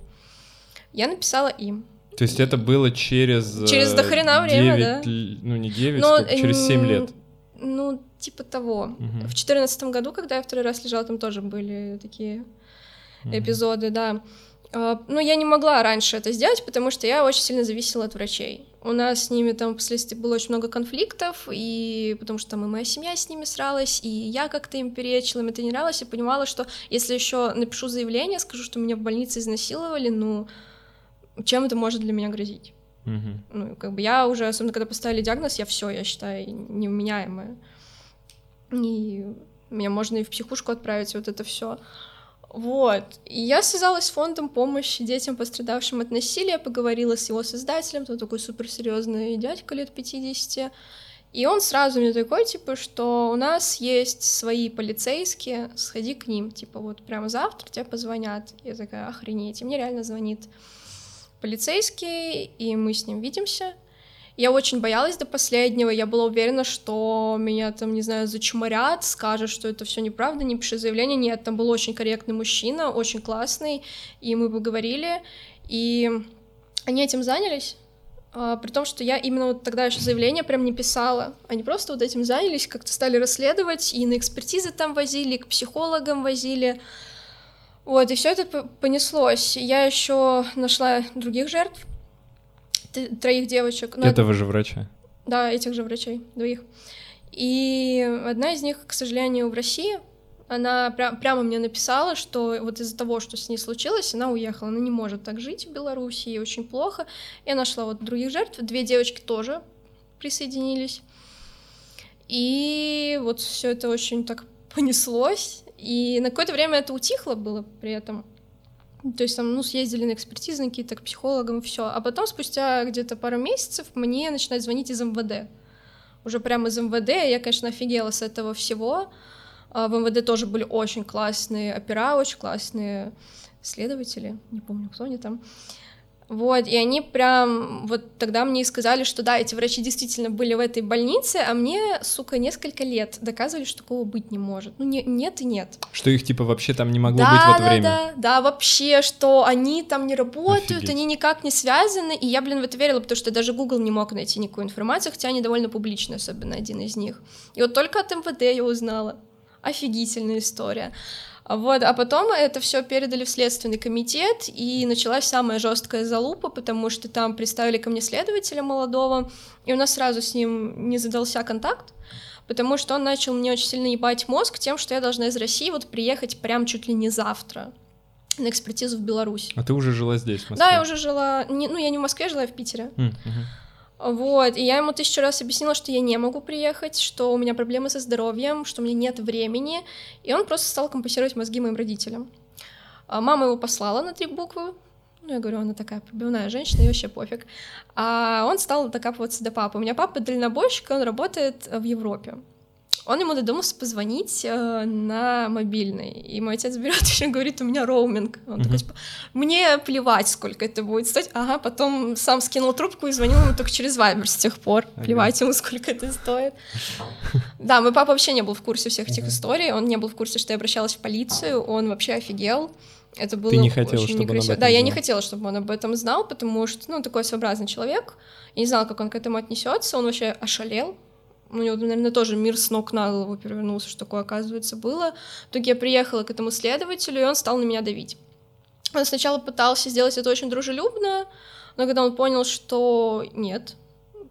Speaker 2: Я написала им.
Speaker 1: То есть это было через...
Speaker 2: Через дохрена время, 9, да?
Speaker 1: Ну, не 9, Но, сколько, через 7 лет.
Speaker 2: Ну, типа того. Угу. В четырнадцатом году, когда я второй раз лежала, там тоже были такие угу. эпизоды, да. А, ну, я не могла раньше это сделать, потому что я очень сильно зависела от врачей. У нас с ними там впоследствии было очень много конфликтов, и потому что там и моя семья с ними сралась, и я как-то им перечила, им нравилось, и понимала, что если еще напишу заявление, скажу, что меня в больнице изнасиловали, ну, чем это может для меня грозить?
Speaker 1: Угу.
Speaker 2: Ну, как бы я уже, особенно когда поставили диагноз, я все, я считаю, невменяемая. И меня можно и в психушку отправить, вот это все. Вот. И я связалась с фондом помощи детям, пострадавшим от насилия, поговорила с его создателем, он такой суперсерьезный дядька лет 50. И он сразу мне такой, типа, что у нас есть свои полицейские, сходи к ним, типа, вот прямо завтра тебе позвонят. Я такая, охренеть. И мне реально звонит полицейский, и мы с ним видимся. Я очень боялась до последнего, я была уверена, что меня там, не знаю, зачморят, скажут, что это все неправда, не пиши заявление. Нет, там был очень корректный мужчина, очень классный, и мы поговорили, и они этим занялись. А, при том, что я именно вот тогда еще заявление прям не писала. Они просто вот этим занялись, как-то стали расследовать, и на экспертизы там возили, к психологам возили. Вот, и все это понеслось. Я еще нашла других жертв, троих девочек.
Speaker 1: Но... Этого же врача?
Speaker 2: Да, этих же врачей, двоих. И одна из них, к сожалению, в России, она пря- прямо мне написала, что вот из-за того, что с ней случилось, она уехала, она не может так жить в Беларуси, ей очень плохо. Я нашла вот других жертв, две девочки тоже присоединились. И вот все это очень так понеслось, и на какое-то время это утихло было при этом. То есть там, ну, съездили на экспертизы какие-то к психологам, все. А потом, спустя где-то пару месяцев, мне начинают звонить из МВД. Уже прямо из МВД. Я, конечно, офигела с этого всего. А в МВД тоже были очень классные опера, очень классные следователи. Не помню, кто они там. Вот, и они прям вот тогда мне и сказали, что да, эти врачи действительно были в этой больнице, а мне, сука, несколько лет доказывали, что такого быть не может. Ну, не, нет и нет.
Speaker 1: Что их, типа, вообще там не могло
Speaker 2: да,
Speaker 1: быть в это
Speaker 2: да,
Speaker 1: время?
Speaker 2: Да, да, вообще, что они там не работают,
Speaker 1: Офигеть.
Speaker 2: они никак не связаны, и я, блин, в это верила, потому что даже Google не мог найти никакую информацию, хотя они довольно публичные, особенно один из них. И вот только от МВД я узнала. Офигительная история. Вот, а потом это все передали в Следственный комитет, и началась самая жесткая залупа, потому что там представили ко мне следователя молодого, и у нас сразу с ним не задался контакт, потому что он начал мне очень сильно ебать мозг тем, что я должна из России вот приехать прям чуть ли не завтра на экспертизу в Беларусь.
Speaker 1: А ты уже жила здесь, в Москве?
Speaker 2: Да, я уже жила, не, ну я не в Москве, жила я в Питере.
Speaker 1: М, мгм.
Speaker 2: Вот, и я ему тысячу раз объяснила, что я не могу приехать, что у меня проблемы со здоровьем, что у меня нет времени, и он просто стал компенсировать мозги моим родителям. А мама его послала на три буквы, ну, я говорю, она такая пробивная женщина, ей вообще пофиг. А он стал докапываться до папы. У меня папа дальнобойщик, и он работает в Европе. Он ему додумался позвонить э, на мобильный. И мой отец берет и говорит, у меня роуминг. Он
Speaker 1: Мгм.
Speaker 2: такой, типа, мне плевать, сколько это будет стоить. Ага, потом сам скинул трубку и звонил ему только через Вайбер с тех пор.
Speaker 1: Ага.
Speaker 2: Плевать ему, сколько это стоит. Да, мой папа вообще не был в курсе всех этих историй. Он не был в курсе, что я обращалась в полицию. Он вообще офигел. Это было
Speaker 1: не хотела,
Speaker 2: очень
Speaker 1: чтобы он об
Speaker 2: некрасиво.
Speaker 1: этом
Speaker 2: Да, я не
Speaker 1: знал.
Speaker 2: хотела, чтобы он об этом знал, потому что, ну, такой своеобразный человек. Я не знала, как он к этому отнесется. Он вообще ошалел. У него, наверное, тоже мир с ног на голову перевернулся, что такое, оказывается, было. В итоге я приехала к этому следователю, и он стал на меня давить. Он сначала пытался сделать это очень дружелюбно, но когда он понял, что нет,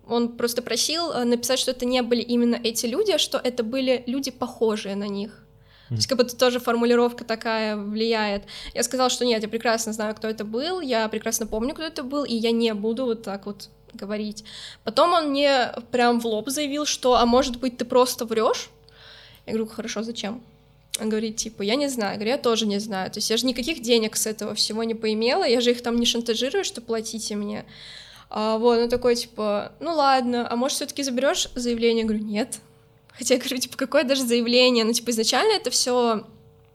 Speaker 2: он просто просил э, написать, что это не были именно эти люди, а что это были люди, похожие на них. То есть как будто тоже формулировка такая влияет. Я сказала, что нет, я прекрасно знаю, кто это был, я прекрасно помню, кто это был, и я не буду вот так вот говорить. Потом он мне прям в лоб заявил, что, а может быть, ты просто врешь? Я говорю, хорошо, зачем? Он говорит, типа, я не знаю. Я говорю, я тоже не знаю. То есть я же никаких денег с этого всего не поимела, я же их там не шантажирую, что платите мне. А, вот, он такой, типа, ну ладно, а может, все-таки заберешь заявление? Я говорю, нет. Хотя я говорю, типа, какое даже заявление? Ну, типа, изначально это все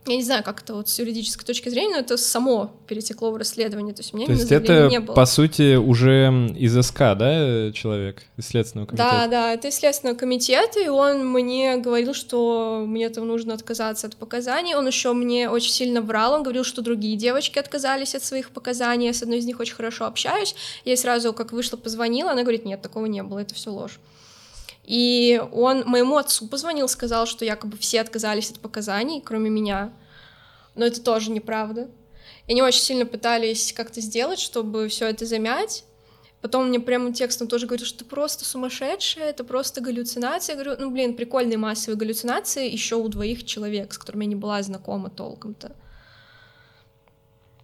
Speaker 2: я не знаю, как это вот с юридической точки зрения, но это само перетекло в расследование. То есть у меня
Speaker 1: То есть это,
Speaker 2: не было.
Speaker 1: по сути, уже из СК, да, человек, из Следственного комитета?
Speaker 2: Да, да, это из Следственного комитета, и он мне говорил, что мне там нужно отказаться от показаний. Он еще мне очень сильно врал, он говорил, что другие девочки отказались от своих показаний, я с одной из них очень хорошо общаюсь. Я ей сразу, как вышла, позвонила, она говорит, нет, такого не было, это все ложь. И он моему отцу позвонил, сказал, что якобы все отказались от показаний, кроме меня. Но это тоже неправда. И они очень сильно пытались как-то сделать, чтобы все это замять. Потом мне прямо текстом тоже говорят, что ты просто сумасшедшая, это просто галлюцинация. Я говорю, ну блин, прикольные массовые галлюцинации еще у двоих человек, с которыми я не была знакома толком-то.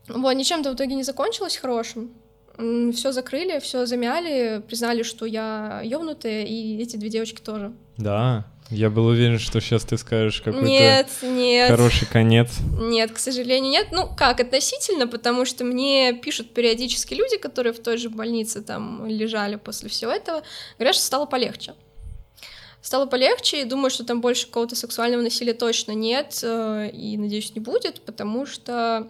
Speaker 2: Вот, ничем-то в итоге не закончилось хорошим. Все закрыли, все замяли, признали, что я ёбнутая, и эти две девочки тоже.
Speaker 1: Да, я был уверен, что сейчас ты скажешь какой-то
Speaker 2: Нет, нет.
Speaker 1: хороший конец.
Speaker 2: Нет, к сожалению, нет. Ну, как, относительно, потому что мне пишут периодически люди, которые в той же больнице там лежали после всего этого, говорят, что стало полегче. Стало полегче, и думаю, что там больше какого-то сексуального насилия точно нет, э, и, надеюсь, не будет, потому что,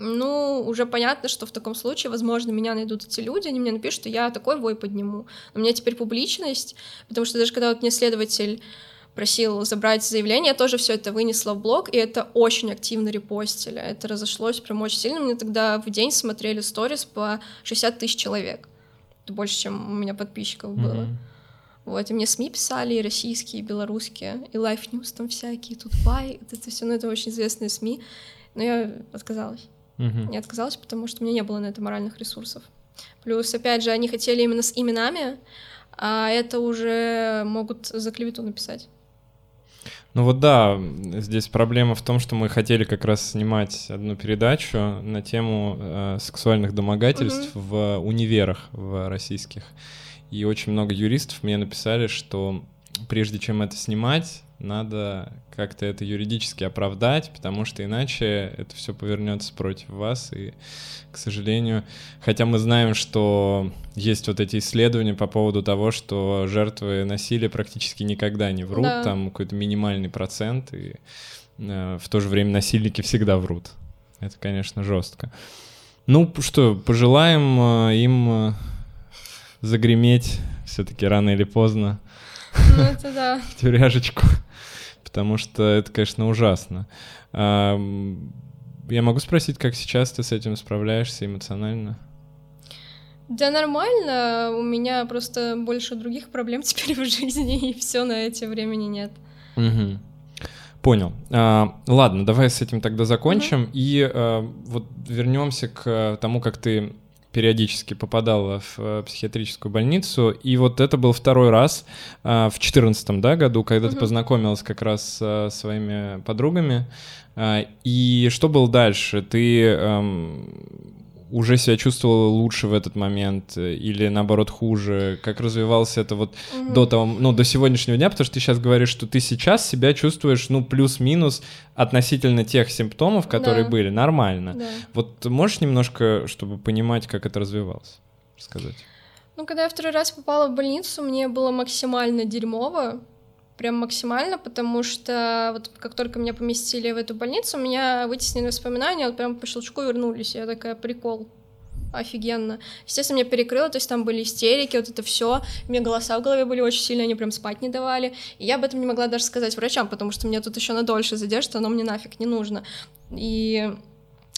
Speaker 2: ну, уже понятно, что в таком случае, возможно, меня найдут эти люди, они мне напишут, что я такой вой подниму. У меня теперь публичность, потому что даже когда вот мне следователь просил забрать заявление, я тоже все это вынесла в блог, и это очень активно репостили. Это разошлось прям очень сильно. Мне тогда в день смотрели сторис по 60 тысяч человек. Это больше, чем у меня подписчиков было.
Speaker 1: Мгм.
Speaker 2: Вот, и мне СМИ писали, и российские, и белорусские, и Life News там всякие, тут Бай, вот это все, ну, это очень известные СМИ. Но я отказалась.
Speaker 1: Мгм.
Speaker 2: Я отказалась, потому что у меня не было на это моральных ресурсов. Плюс, опять же, они хотели именно с именами, а это уже могут за клевету написать.
Speaker 1: Ну вот да, здесь проблема в том, что мы хотели как раз снимать одну передачу на тему э, сексуальных домогательств в универах в российских. И очень много юристов мне написали, что прежде чем это снимать, надо как-то это юридически оправдать, потому что иначе это все повернется против вас. И, к сожалению, хотя мы знаем, что есть вот эти исследования по поводу того, что жертвы насилия практически никогда не врут,
Speaker 2: Да.
Speaker 1: там какой-то минимальный процент, и э, в то же время насильники всегда врут. Это, конечно, жестко. Ну что, пожелаем э, им э, загреметь все-таки рано или поздно.
Speaker 2: Ну это да.
Speaker 1: В тюряжечку. Потому что это, конечно, ужасно. Я могу спросить, как сейчас ты с этим справляешься эмоционально?
Speaker 2: Да нормально, у меня просто больше других проблем теперь в жизни, и все на эти времени нет.
Speaker 1: Угу. Понял. А, ладно, давай с этим тогда закончим угу. и а, вот вернемся к тому, как ты периодически попадала в э, психиатрическую больницу, и вот это был второй раз а, в четырнадцатом да, году, когда угу. ты познакомилась как раз со своими подругами. А, и что было дальше? Ты эм, уже себя чувствовала лучше в этот момент э, или наоборот хуже? Как развивалось это вот угу. до того, ну, до сегодняшнего дня? Потому что ты сейчас говоришь, что ты сейчас себя чувствуешь, ну, плюс-минус относительно тех симптомов, которые да. были, нормально. Да. Вот можешь немножко, чтобы понимать, как это развивалось, сказать?
Speaker 2: Ну, когда я второй раз попала в больницу, мне было максимально дерьмово, прям максимально, потому что вот как только меня поместили в эту больницу, у меня вытеснены воспоминания, вот прям по щелчку вернулись, я такая, прикол, офигенно. Естественно, меня перекрыло, то есть там были истерики, вот это все. У меня голоса в голове были очень сильные, они прям спать не давали. И я об этом не могла даже сказать врачам, потому что меня тут еще на дольше задержит, оно мне нафиг не нужно. И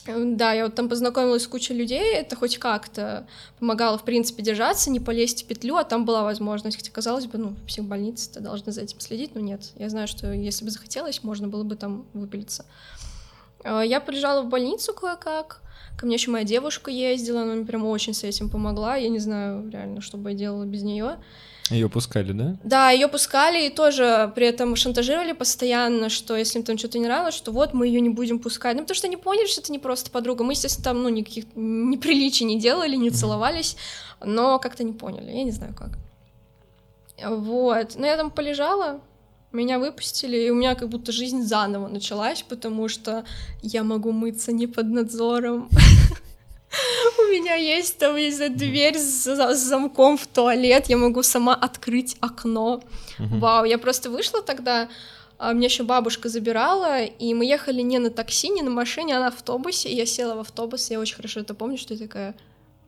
Speaker 2: да, я вот там познакомилась с кучей людей, это хоть как-то помогало, в принципе, держаться, не полезть в петлю, а там была возможность, хотя, казалось бы, ну, ты должна за этим следить, но нет, я знаю, что если бы захотелось, можно было бы там выпилиться. А, я приезжала в больницу кое-как, ко мне еще моя девушка ездила, она мне прям очень с этим помогла, я не знаю реально, что бы я делала без нее.
Speaker 1: Ее пускали, да?
Speaker 2: Да, ее пускали и тоже при этом шантажировали постоянно, что если им там что-то не нравилось, что вот мы ее не будем пускать. Ну, потому что они поняли, что это не просто подруга. Мы, естественно, там, ну, никаких неприличий не делали, не целовались, но как-то не поняли. Я не знаю как. Вот. Но я там полежала, меня выпустили, и у меня как будто жизнь заново началась, потому что я могу мыться не под надзором. У меня есть там есть дверь с, с замком в туалет, я могу сама открыть окно. Вау, я просто вышла тогда, а меня еще бабушка забирала, и мы ехали не на такси, не на машине, а на автобусе, и я села в автобус, и я очень хорошо это помню, что я такая,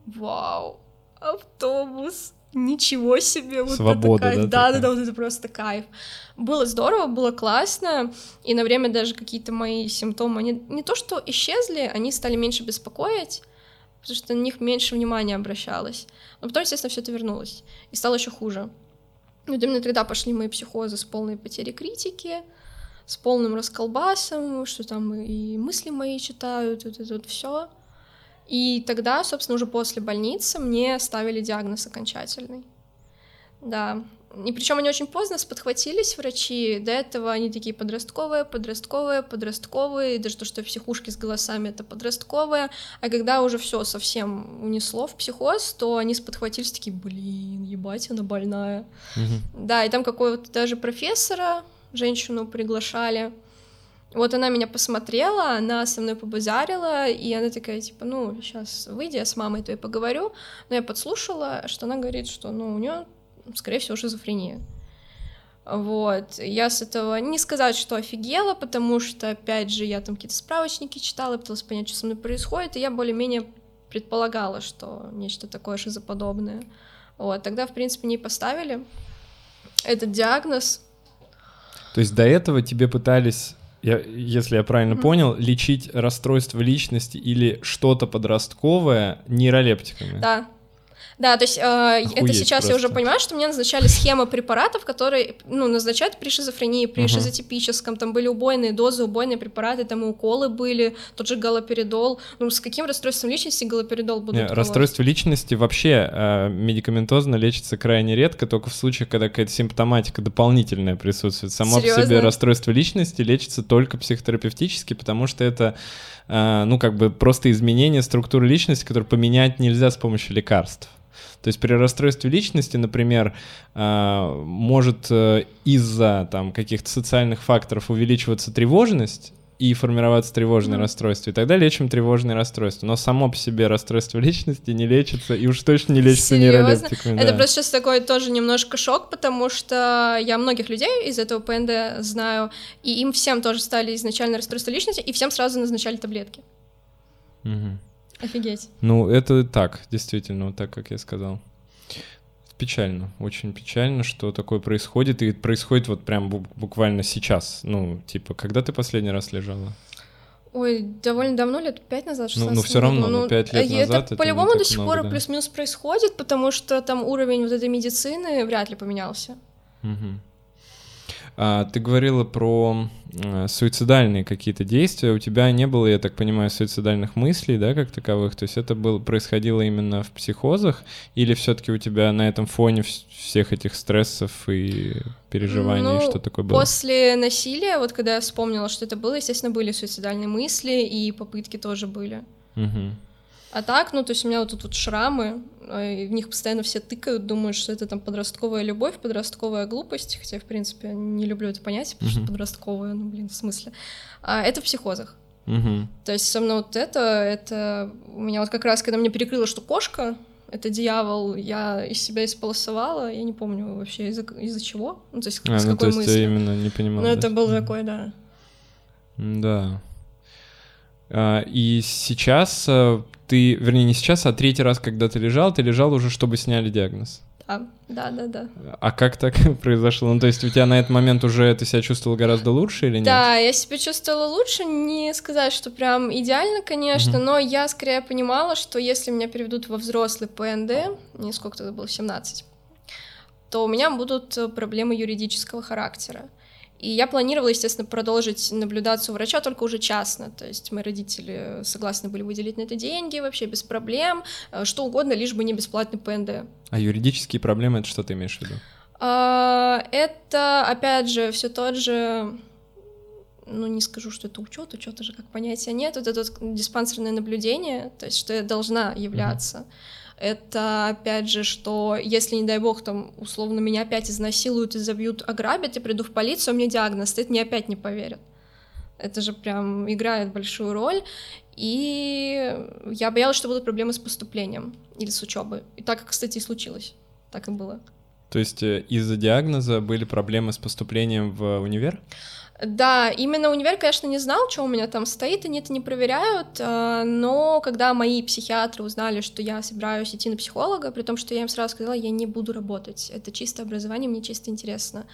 Speaker 2: вау, автобус, ничего себе, вот
Speaker 1: Свобода, это кайф.
Speaker 2: Да, да, да, вот это просто кайф. Было здорово, было классно, и на время даже какие-то мои симптомы, они не то что исчезли, они стали меньше беспокоить, потому что на них меньше внимания обращалось. Но потом, естественно, все это вернулось, и стало еще хуже. Вот именно тогда пошли мои психозы с полной потерей критики, с полным расколбасом, что там и мысли мои читают, вот это вот все. И тогда, собственно, уже после больницы мне ставили диагноз окончательный. Да, и причем они очень поздно сподхватились, врачи. До этого они такие подростковые, подростковые, подростковые. Даже то, что психушки с голосами это подростковые. А когда уже все совсем унесло в психоз, то они сподхватились такие, блин, ебать, она больная. Угу. Да, и там какого-то даже профессора, женщину приглашали. Вот она меня посмотрела, она со мной побазарила, и она такая, типа, ну, сейчас выйди, я с мамой твоей поговорю. Но я подслушала, что она говорит, что, ну, у нее скорее всего, шизофрения. Вот, я с этого не сказать, что офигела, потому что, опять же, я там какие-то справочники читала, пыталась понять, что со мной происходит, и я более-менее предполагала, что нечто такое шизоподобное. Вот, тогда, в принципе, не поставили этот диагноз.
Speaker 1: То есть до этого тебе пытались я, если я правильно mm-hmm. понял, лечить расстройство личности или что-то подростковое нейролептиками.
Speaker 2: Да, да, то есть э, это сейчас просто. я уже понимаю, что мне назначали схемы препаратов, которые, ну, назначают при шизофрении, при uh-huh. шизотипическом, там были убойные дозы, убойные препараты, там и уколы были, тот же галоперидол. Ну, с каким расстройством личности галоперидол будут Нет,
Speaker 1: Расстройство личности вообще э, медикаментозно лечится крайне редко, только в случаях, когда какая-то симптоматика дополнительная присутствует. Само Серьезно? по себе расстройство личности лечится только психотерапевтически, потому что это э, ну, как бы просто изменение структуры личности, которое поменять нельзя с помощью лекарств. То есть при расстройстве личности, например, а, может э, из-за там каких-то социальных факторов увеличиваться тревожность, и формироваться тревожное mm. расстройство. И тогда лечим тревожное расстройство. Но само по себе расстройство личности не лечится, и уж точно не лечится Серьезно? нейролептиками.
Speaker 2: Это да. просто сейчас такой тоже немножко шок, потому что я многих людей из этого ПНД знаю, и им всем тоже стали изначально расстройство личности, и всем сразу назначали таблетки.
Speaker 1: Угу.
Speaker 2: Офигеть.
Speaker 1: Ну, это так, действительно, вот так, как я сказал. Печально, очень печально, что такое происходит, и происходит вот прям буквально сейчас. Ну, типа, когда ты последний раз лежала?
Speaker 2: Ой, довольно давно, лет пять назад, 16
Speaker 1: Ну, ну все равно, ну, пять лет
Speaker 2: это
Speaker 1: назад это
Speaker 2: по-любому
Speaker 1: до
Speaker 2: сих пор да. плюс-минус происходит, потому что там уровень вот этой медицины вряд ли поменялся.
Speaker 1: Угу. А, ты говорила про а, суицидальные какие-то действия. У тебя не было, я так понимаю, суицидальных мыслей, да, как таковых? То есть это было, происходило именно в психозах? Или все-таки у тебя на этом фоне всех этих стрессов и переживаний, ну, что такое было?
Speaker 2: После насилия, вот когда я вспомнила, что это было, естественно, были суицидальные мысли, и попытки тоже были.
Speaker 1: Угу.
Speaker 2: А так, ну, то есть у меня вот тут вот шрамы, а, и в них постоянно все тыкают, думают, что это там подростковая любовь, подростковая глупость, хотя, в принципе, не люблю это понятие, потому uh-huh. что подростковая, ну, блин, в смысле. А это в психозах.
Speaker 1: Uh-huh.
Speaker 2: То есть со мной вот это, это у меня вот как раз, когда мне перекрыло, что кошка, это дьявол, я из себя исполосовала, я не помню вообще из-за, из-за чего, ну, то есть а, с ну, какой то есть мысли.
Speaker 1: именно не понимала.
Speaker 2: Ну, это был такой, да.
Speaker 1: Да. А, и сейчас э, ты, вернее, не сейчас, а третий раз, когда ты лежал, ты лежал уже, чтобы сняли диагноз.
Speaker 2: Да, да, да, да.
Speaker 1: А как так произошло? Ну, то есть у тебя на этот момент уже ты себя чувствовала гораздо луше или нет?
Speaker 2: Да, я себя чувствовала лучше, не сказать, что прям идеально, конечно, угу. но я скорее понимала, что если меня переведут во взрослый ПНД, мне сколько тогда было, 17, то у меня будут проблемы юридического характера. И я планировала, естественно, продолжить наблюдаться у врача, только уже частно. То есть мои родители согласны были выделить на это деньги, вообще без проблем, э, что угодно, лишь бы не бесплатный ПНД.
Speaker 1: А юридические проблемы — это что ты имеешь в виду?
Speaker 2: А, это, опять же, все тот же ну, не скажу, что это учет, учета же как понятия нет, вот это диспансерное наблюдение, то есть что я должна являться. Mm-hmm это, опять же, что если, не дай бог, там, условно, меня опять изнасилуют, изобьют, ограбят, я приду в полицию, меня диагноз стоит, мне опять не поверят. Это же прям играет большую роль. И я боялась, что будут проблемы с поступлением или с учебой. И так, кстати, и случилось. Так и было.
Speaker 1: То есть э, из-за диагноза были проблемы с поступлением в универ?
Speaker 2: Да, именно универ, конечно, не знал, что у меня там стоит, они это не проверяют, а, но когда мои психиатры узнали, что я собираюсь идти на психолога, при том, что я им сразу сказала, я не буду работать, это чисто образование, мне чисто интересно,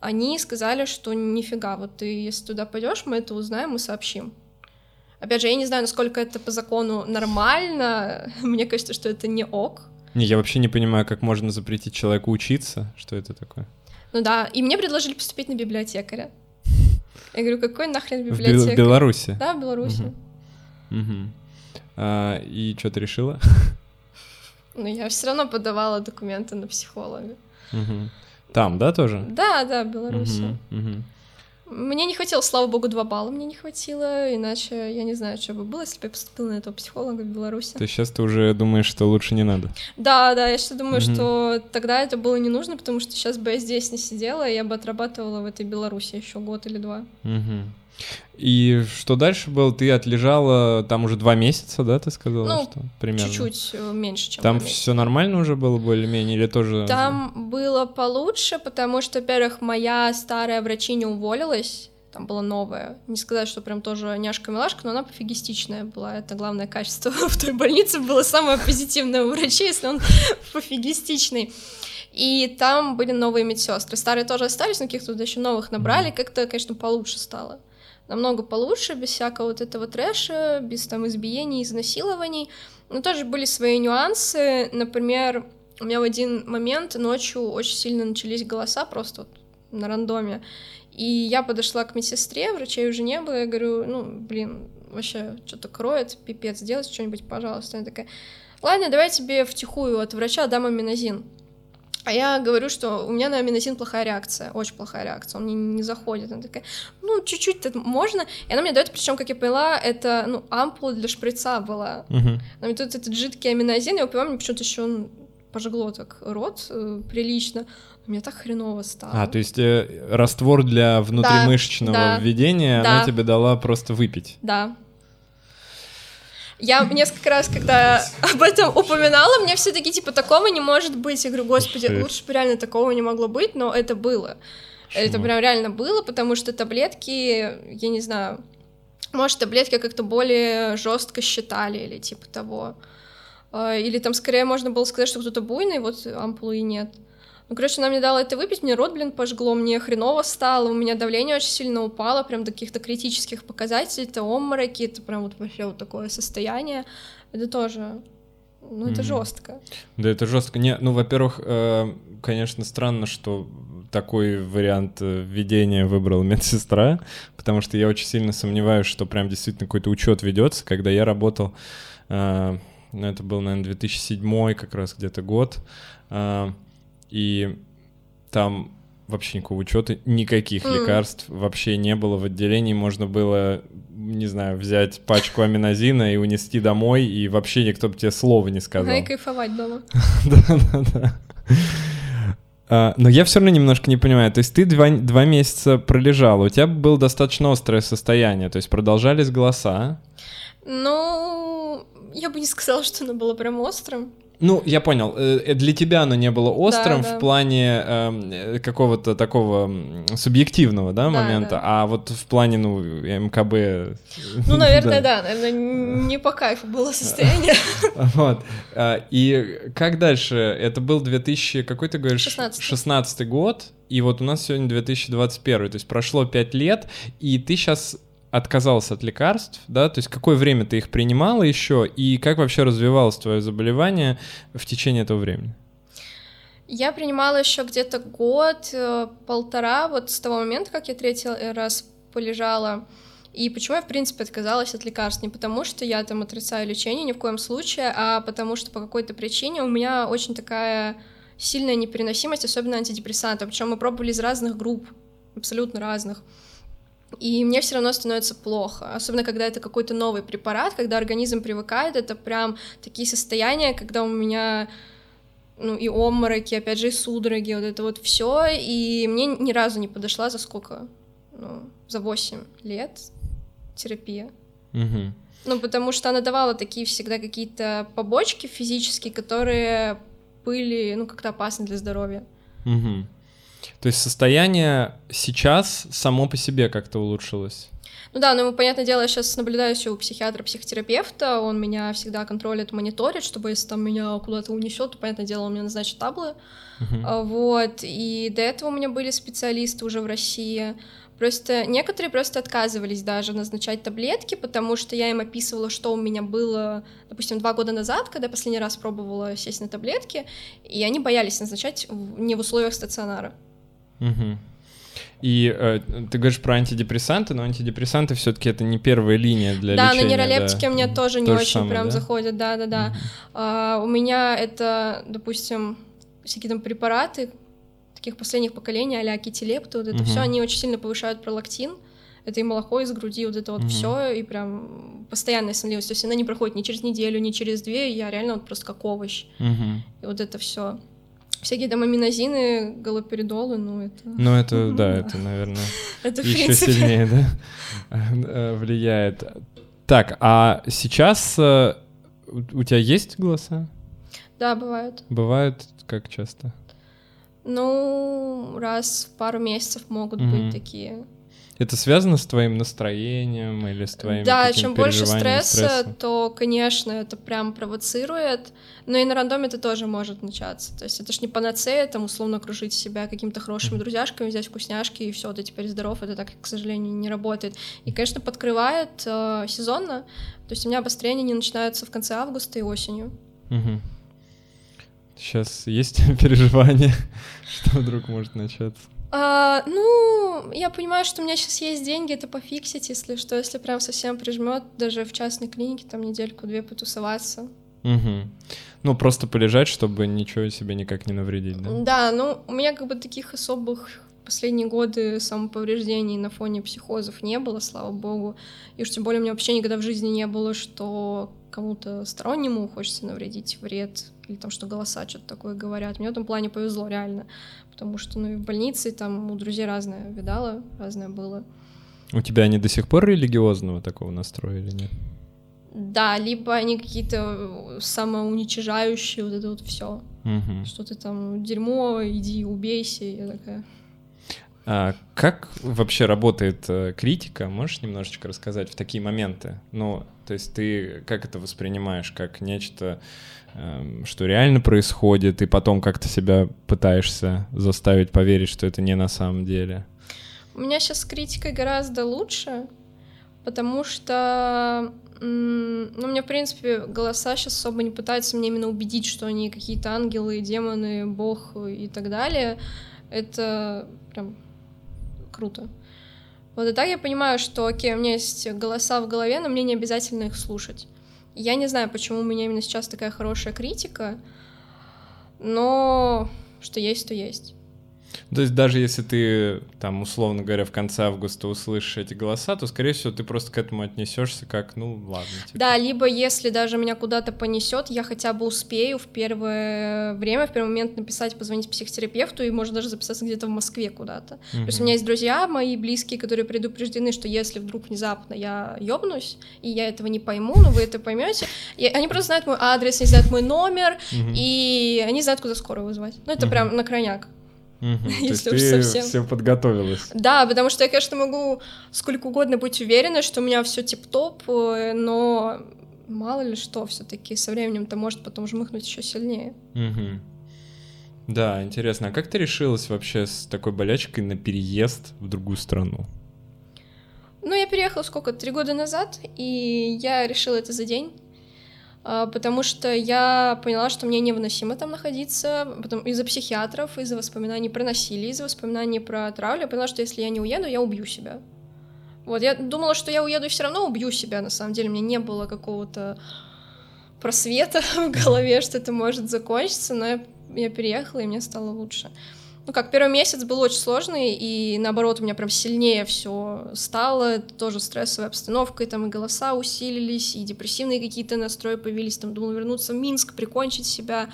Speaker 2: они сказали, что нифига, вот ты, если туда пойдешь, мы это узнаем и сообщим. Опять же, я не знаю, насколько это по закону нормально, мне кажется, что это не ок.
Speaker 1: Не, я вообще не понимаю, как можно запретить человеку учиться, что это такое.
Speaker 2: Ну да, и мне предложили поступить на библиотекаря. Я говорю, какой нахрен библиотека?
Speaker 1: В Беларуси?
Speaker 2: Да, в Беларуси.
Speaker 1: Угу. Угу. А, и что ты решила?
Speaker 2: Ну, я все равно подавала документы на психолога.
Speaker 1: Угу. Там, да, тоже?
Speaker 2: Да, да, в Беларуси.
Speaker 1: Угу, угу.
Speaker 2: Мне не хватило, слава богу, два балла мне не хватило, иначе я не знаю, что бы было, если бы я поступила на этого психолога в Беларуси.
Speaker 1: То есть сейчас ты уже думаешь, что лучше не надо?
Speaker 2: Да, да, я сейчас думаю, mm что тогда это было не нужно, потому что сейчас бы я здесь не сидела, и я бы отрабатывала в этой Беларуси еще год или два.
Speaker 1: mm и что дальше было? Ты отлежала там уже два месяца, да, ты сказала?
Speaker 2: Ну,
Speaker 1: что примерно?
Speaker 2: чуть-чуть э, меньше, чем
Speaker 1: Там все нормально уже было более-менее или тоже?
Speaker 2: Там было получше, потому что, во-первых, моя старая врачиня уволилась, там была новая. Не сказать, что прям тоже няшка-милашка, но она пофигистичная была. Это главное качество в той больнице было самое позитивное у врача, если он пофигистичный. И там были новые медсестры. Старые тоже остались, но каких-то еще новых набрали. Как-то, конечно, получше стало намного получше, без всякого вот этого трэша, без там избиений, изнасилований. Но тоже были свои нюансы. Например, у меня в один момент ночью очень сильно начались голоса просто вот на рандоме. И я подошла к медсестре, врачей уже не было, я говорю, ну, блин, вообще что-то кроет, пипец, сделать что-нибудь, пожалуйста. Она такая, ладно, давай тебе втихую от врача дам аминозин. А я говорю, что у меня на аминозин плохая реакция, очень плохая реакция, он мне не заходит. Она такая, ну, чуть-чуть это можно. И она мне дает, причем, как я поняла, это, ну, ампула для шприца была.
Speaker 1: Uh-huh.
Speaker 2: Но мне тут этот жидкий аминозин, я помню, почему-то еще он пожгло так рот э, прилично. Мне так хреново стало.
Speaker 1: А, то есть э, раствор для внутримышечного да, введения да. она тебе дала просто выпить?
Speaker 2: Да. Я несколько раз, когда об этом упоминала, мне все таки типа, такого не может быть. Я говорю, господи, лучше бы реально такого не могло быть, но это было. Почему? Это прям реально было, потому что таблетки, я не знаю, может, таблетки как-то более жестко считали или типа того. А, или там скорее можно было сказать, что кто-то буйный, вот ампулы и нет. Ну, короче, она мне дала это выпить, мне рот, блин, пожгло, мне хреново стало, у меня давление очень сильно упало, прям до каких-то критических показателей, это обмороки, это прям вот вообще вот такое состояние. Это тоже ну, это mm-hmm. жестко.
Speaker 1: Да, это жестко. Не, ну, во-первых, э, конечно, странно, что такой вариант э, введения выбрала медсестра, потому что я очень сильно сомневаюсь, что прям действительно какой-то учет ведется. Когда я работал, э, ну, это был, наверное, 2007 как раз где-то год, э, и там вообще никакого учета, никаких mm. лекарств вообще не было в отделении. Можно было, не знаю, взять пачку аминозина и унести домой, и вообще никто бы тебе слова не сказал.
Speaker 2: и кайфовать дома.
Speaker 1: Да-да-да. А, но я все равно немножко не понимаю. То есть ты два, два месяца пролежала, у тебя было достаточно острое состояние, то есть продолжались голоса.
Speaker 2: Ну, я бы не сказала, что оно было прям острым.
Speaker 1: Ну, я понял. Э, для тебя оно не было острым да, да. в плане э, какого-то такого субъективного, да, да момента, да. а вот в плане, ну, МКБ...
Speaker 2: Ну, наверное, да, наверное, не по кайфу было состояние.
Speaker 1: Вот. А, и как дальше? Это был 2000, какой ты говоришь?
Speaker 2: 16.
Speaker 1: 16 год, и вот у нас сегодня 2021, то есть прошло 5 лет, и ты сейчас отказался от лекарств, да, то есть какое время ты их принимала еще, и как вообще развивалось твое заболевание в течение этого времени?
Speaker 2: Я принимала еще где-то год, э, полтора, вот с того момента, как я третий раз полежала. И почему я, в принципе, отказалась от лекарств? Не потому, что я там отрицаю лечение ни в коем случае, а потому что по какой-то причине у меня очень такая сильная непереносимость, особенно антидепрессантов. Причем мы пробовали из разных групп, абсолютно разных и мне все равно становится плохо, особенно когда это какой-то новый препарат, когда организм привыкает, это прям такие состояния, когда у меня ну и обмороки, опять же и судороги, вот это вот все, и мне ни разу не подошла за сколько, ну за 8 лет терапия.
Speaker 1: Угу.
Speaker 2: Ну потому что она давала такие всегда какие-то побочки физические, которые были ну как-то опасны для здоровья.
Speaker 1: Угу. То есть состояние сейчас само по себе как-то улучшилось?
Speaker 2: Ну да, ну, понятное дело, я сейчас наблюдаю у психиатра-психотерапевта, он меня всегда контролит, мониторит, чтобы если там меня куда-то унесет, то, понятное дело, он мне назначит таблы. Uh-huh. Вот, и до этого у меня были специалисты уже в России, Просто некоторые просто отказывались даже назначать таблетки, потому что я им описывала, что у меня было, допустим, два года назад, когда я последний раз пробовала сесть на таблетки, и они боялись назначать не в условиях стационара.
Speaker 1: Угу. И э, ты говоришь про антидепрессанты, но антидепрессанты все-таки это не первая линия для
Speaker 2: да,
Speaker 1: лечения.
Speaker 2: Да, на нейролептики да. мне тоже не То очень самое, прям да? заходят, да-да-да. Угу. А, у меня это, допустим, всякие там препараты таких последних поколений, а-ля китилепты, вот это угу. все, они очень сильно повышают пролактин. Это и молоко из груди, вот это вот угу. все, и прям постоянная сонливость. То есть она не проходит ни через неделю, ни через две, я реально вот просто как овощ.
Speaker 1: Угу.
Speaker 2: И вот это все всякие там аминозины, галоперидолы, ну это...
Speaker 1: Ну это, да, это, наверное, еще сильнее, да, влияет. Так, а сейчас э, у тебя есть голоса?
Speaker 2: Да, бывают.
Speaker 1: Бывают как часто?
Speaker 2: Ну, раз в пару месяцев могут быть такие.
Speaker 1: Это связано с твоим настроением или с твоим
Speaker 2: Да, чем больше стресса, стресса, то, конечно, это прям провоцирует. Но и на рандоме это тоже может начаться. То есть это ж не панацея, там условно окружить себя какими-то хорошими друзьяшками, взять вкусняшки, и все, ты теперь здоров. Это так, к сожалению, не работает. И, конечно, подкрывает э, сезонно. То есть у меня обострение не начинается в конце августа и осенью.
Speaker 1: Mm-hmm. Сейчас есть переживание, что вдруг может начаться?
Speaker 2: А, ну, я понимаю, что у меня сейчас есть деньги, это пофиксить, если что, если прям совсем прижмет, даже в частной клинике там недельку-две потусоваться.
Speaker 1: Угу. Ну, просто полежать, чтобы ничего себе никак не навредить, да?
Speaker 2: Да, ну, у меня как бы таких особых последние годы самоповреждений на фоне психозов не было, слава богу. И уж тем более у меня вообще никогда в жизни не было, что кому-то стороннему хочется навредить вред, или там, что голоса что-то такое говорят. Мне в этом плане повезло, реально. Потому что, ну, и в больнице там у друзей разное видала, разное было.
Speaker 1: У тебя они до сих пор религиозного такого настроя или нет?
Speaker 2: Да, либо они какие-то самоуничижающие, вот это вот все.
Speaker 1: Угу.
Speaker 2: Что ты там, дерьмо, иди убейся, я такая...
Speaker 1: А как вообще работает э, критика? Можешь немножечко рассказать в такие моменты? Ну, то есть ты как это воспринимаешь? Как нечто, э, что реально происходит, и потом как-то себя пытаешься заставить поверить, что это не на самом деле?
Speaker 2: У меня сейчас с критикой гораздо лучше, потому что ну, мне, в принципе, голоса сейчас особо не пытаются мне именно убедить, что они какие-то ангелы, демоны, бог и так далее. Это прям круто. Вот и так я понимаю, что, окей, у меня есть голоса в голове, но мне не обязательно их слушать. Я не знаю, почему у меня именно сейчас такая хорошая критика, но что есть, то есть.
Speaker 1: То есть даже если ты, там, условно говоря, в конце августа услышишь эти голоса, то, скорее всего, ты просто к этому отнесешься как, ну, ладно.
Speaker 2: Типа. Да, либо если даже меня куда-то понесет, я хотя бы успею в первое время, в первый момент написать, позвонить психотерапевту, и можно даже записаться где-то в Москве куда-то. Угу. То есть у меня есть друзья мои близкие, которые предупреждены, что если вдруг внезапно я ёбнусь, и я этого не пойму, но вы это поймете, и они просто знают мой адрес, они знают мой номер, угу. и они знают, куда скорую вызвать. Ну, это угу. прям на крайняк.
Speaker 1: Угу, если уж совсем. Все подготовилась.
Speaker 2: Да, потому что я, конечно, могу сколько угодно быть уверена, что у меня все тип-топ, э, но мало ли что, все-таки со временем-то может потом жмыхнуть еще сильнее.
Speaker 1: Угу. Да, интересно. А как ты решилась вообще с такой болячкой на переезд в другую страну?
Speaker 2: Ну, я переехала сколько? Три года назад, и я решила это за день. А, потому что я поняла, что мне невыносимо там находиться, потом из-за психиатров, из-за воспоминаний про насилие, из-за воспоминаний про травлю, я поняла, что если я не уеду, я убью себя. Вот, я думала, что я уеду и все равно убью себя, на самом деле, мне не было какого-то просвета в голове, что это может закончиться, но я, я переехала, и мне стало лучше ну как, первый месяц был очень сложный, и наоборот, у меня прям сильнее все стало, тоже стрессовая обстановка, и там и голоса усилились, и депрессивные какие-то настрои появились, там думала вернуться в Минск, прикончить себя,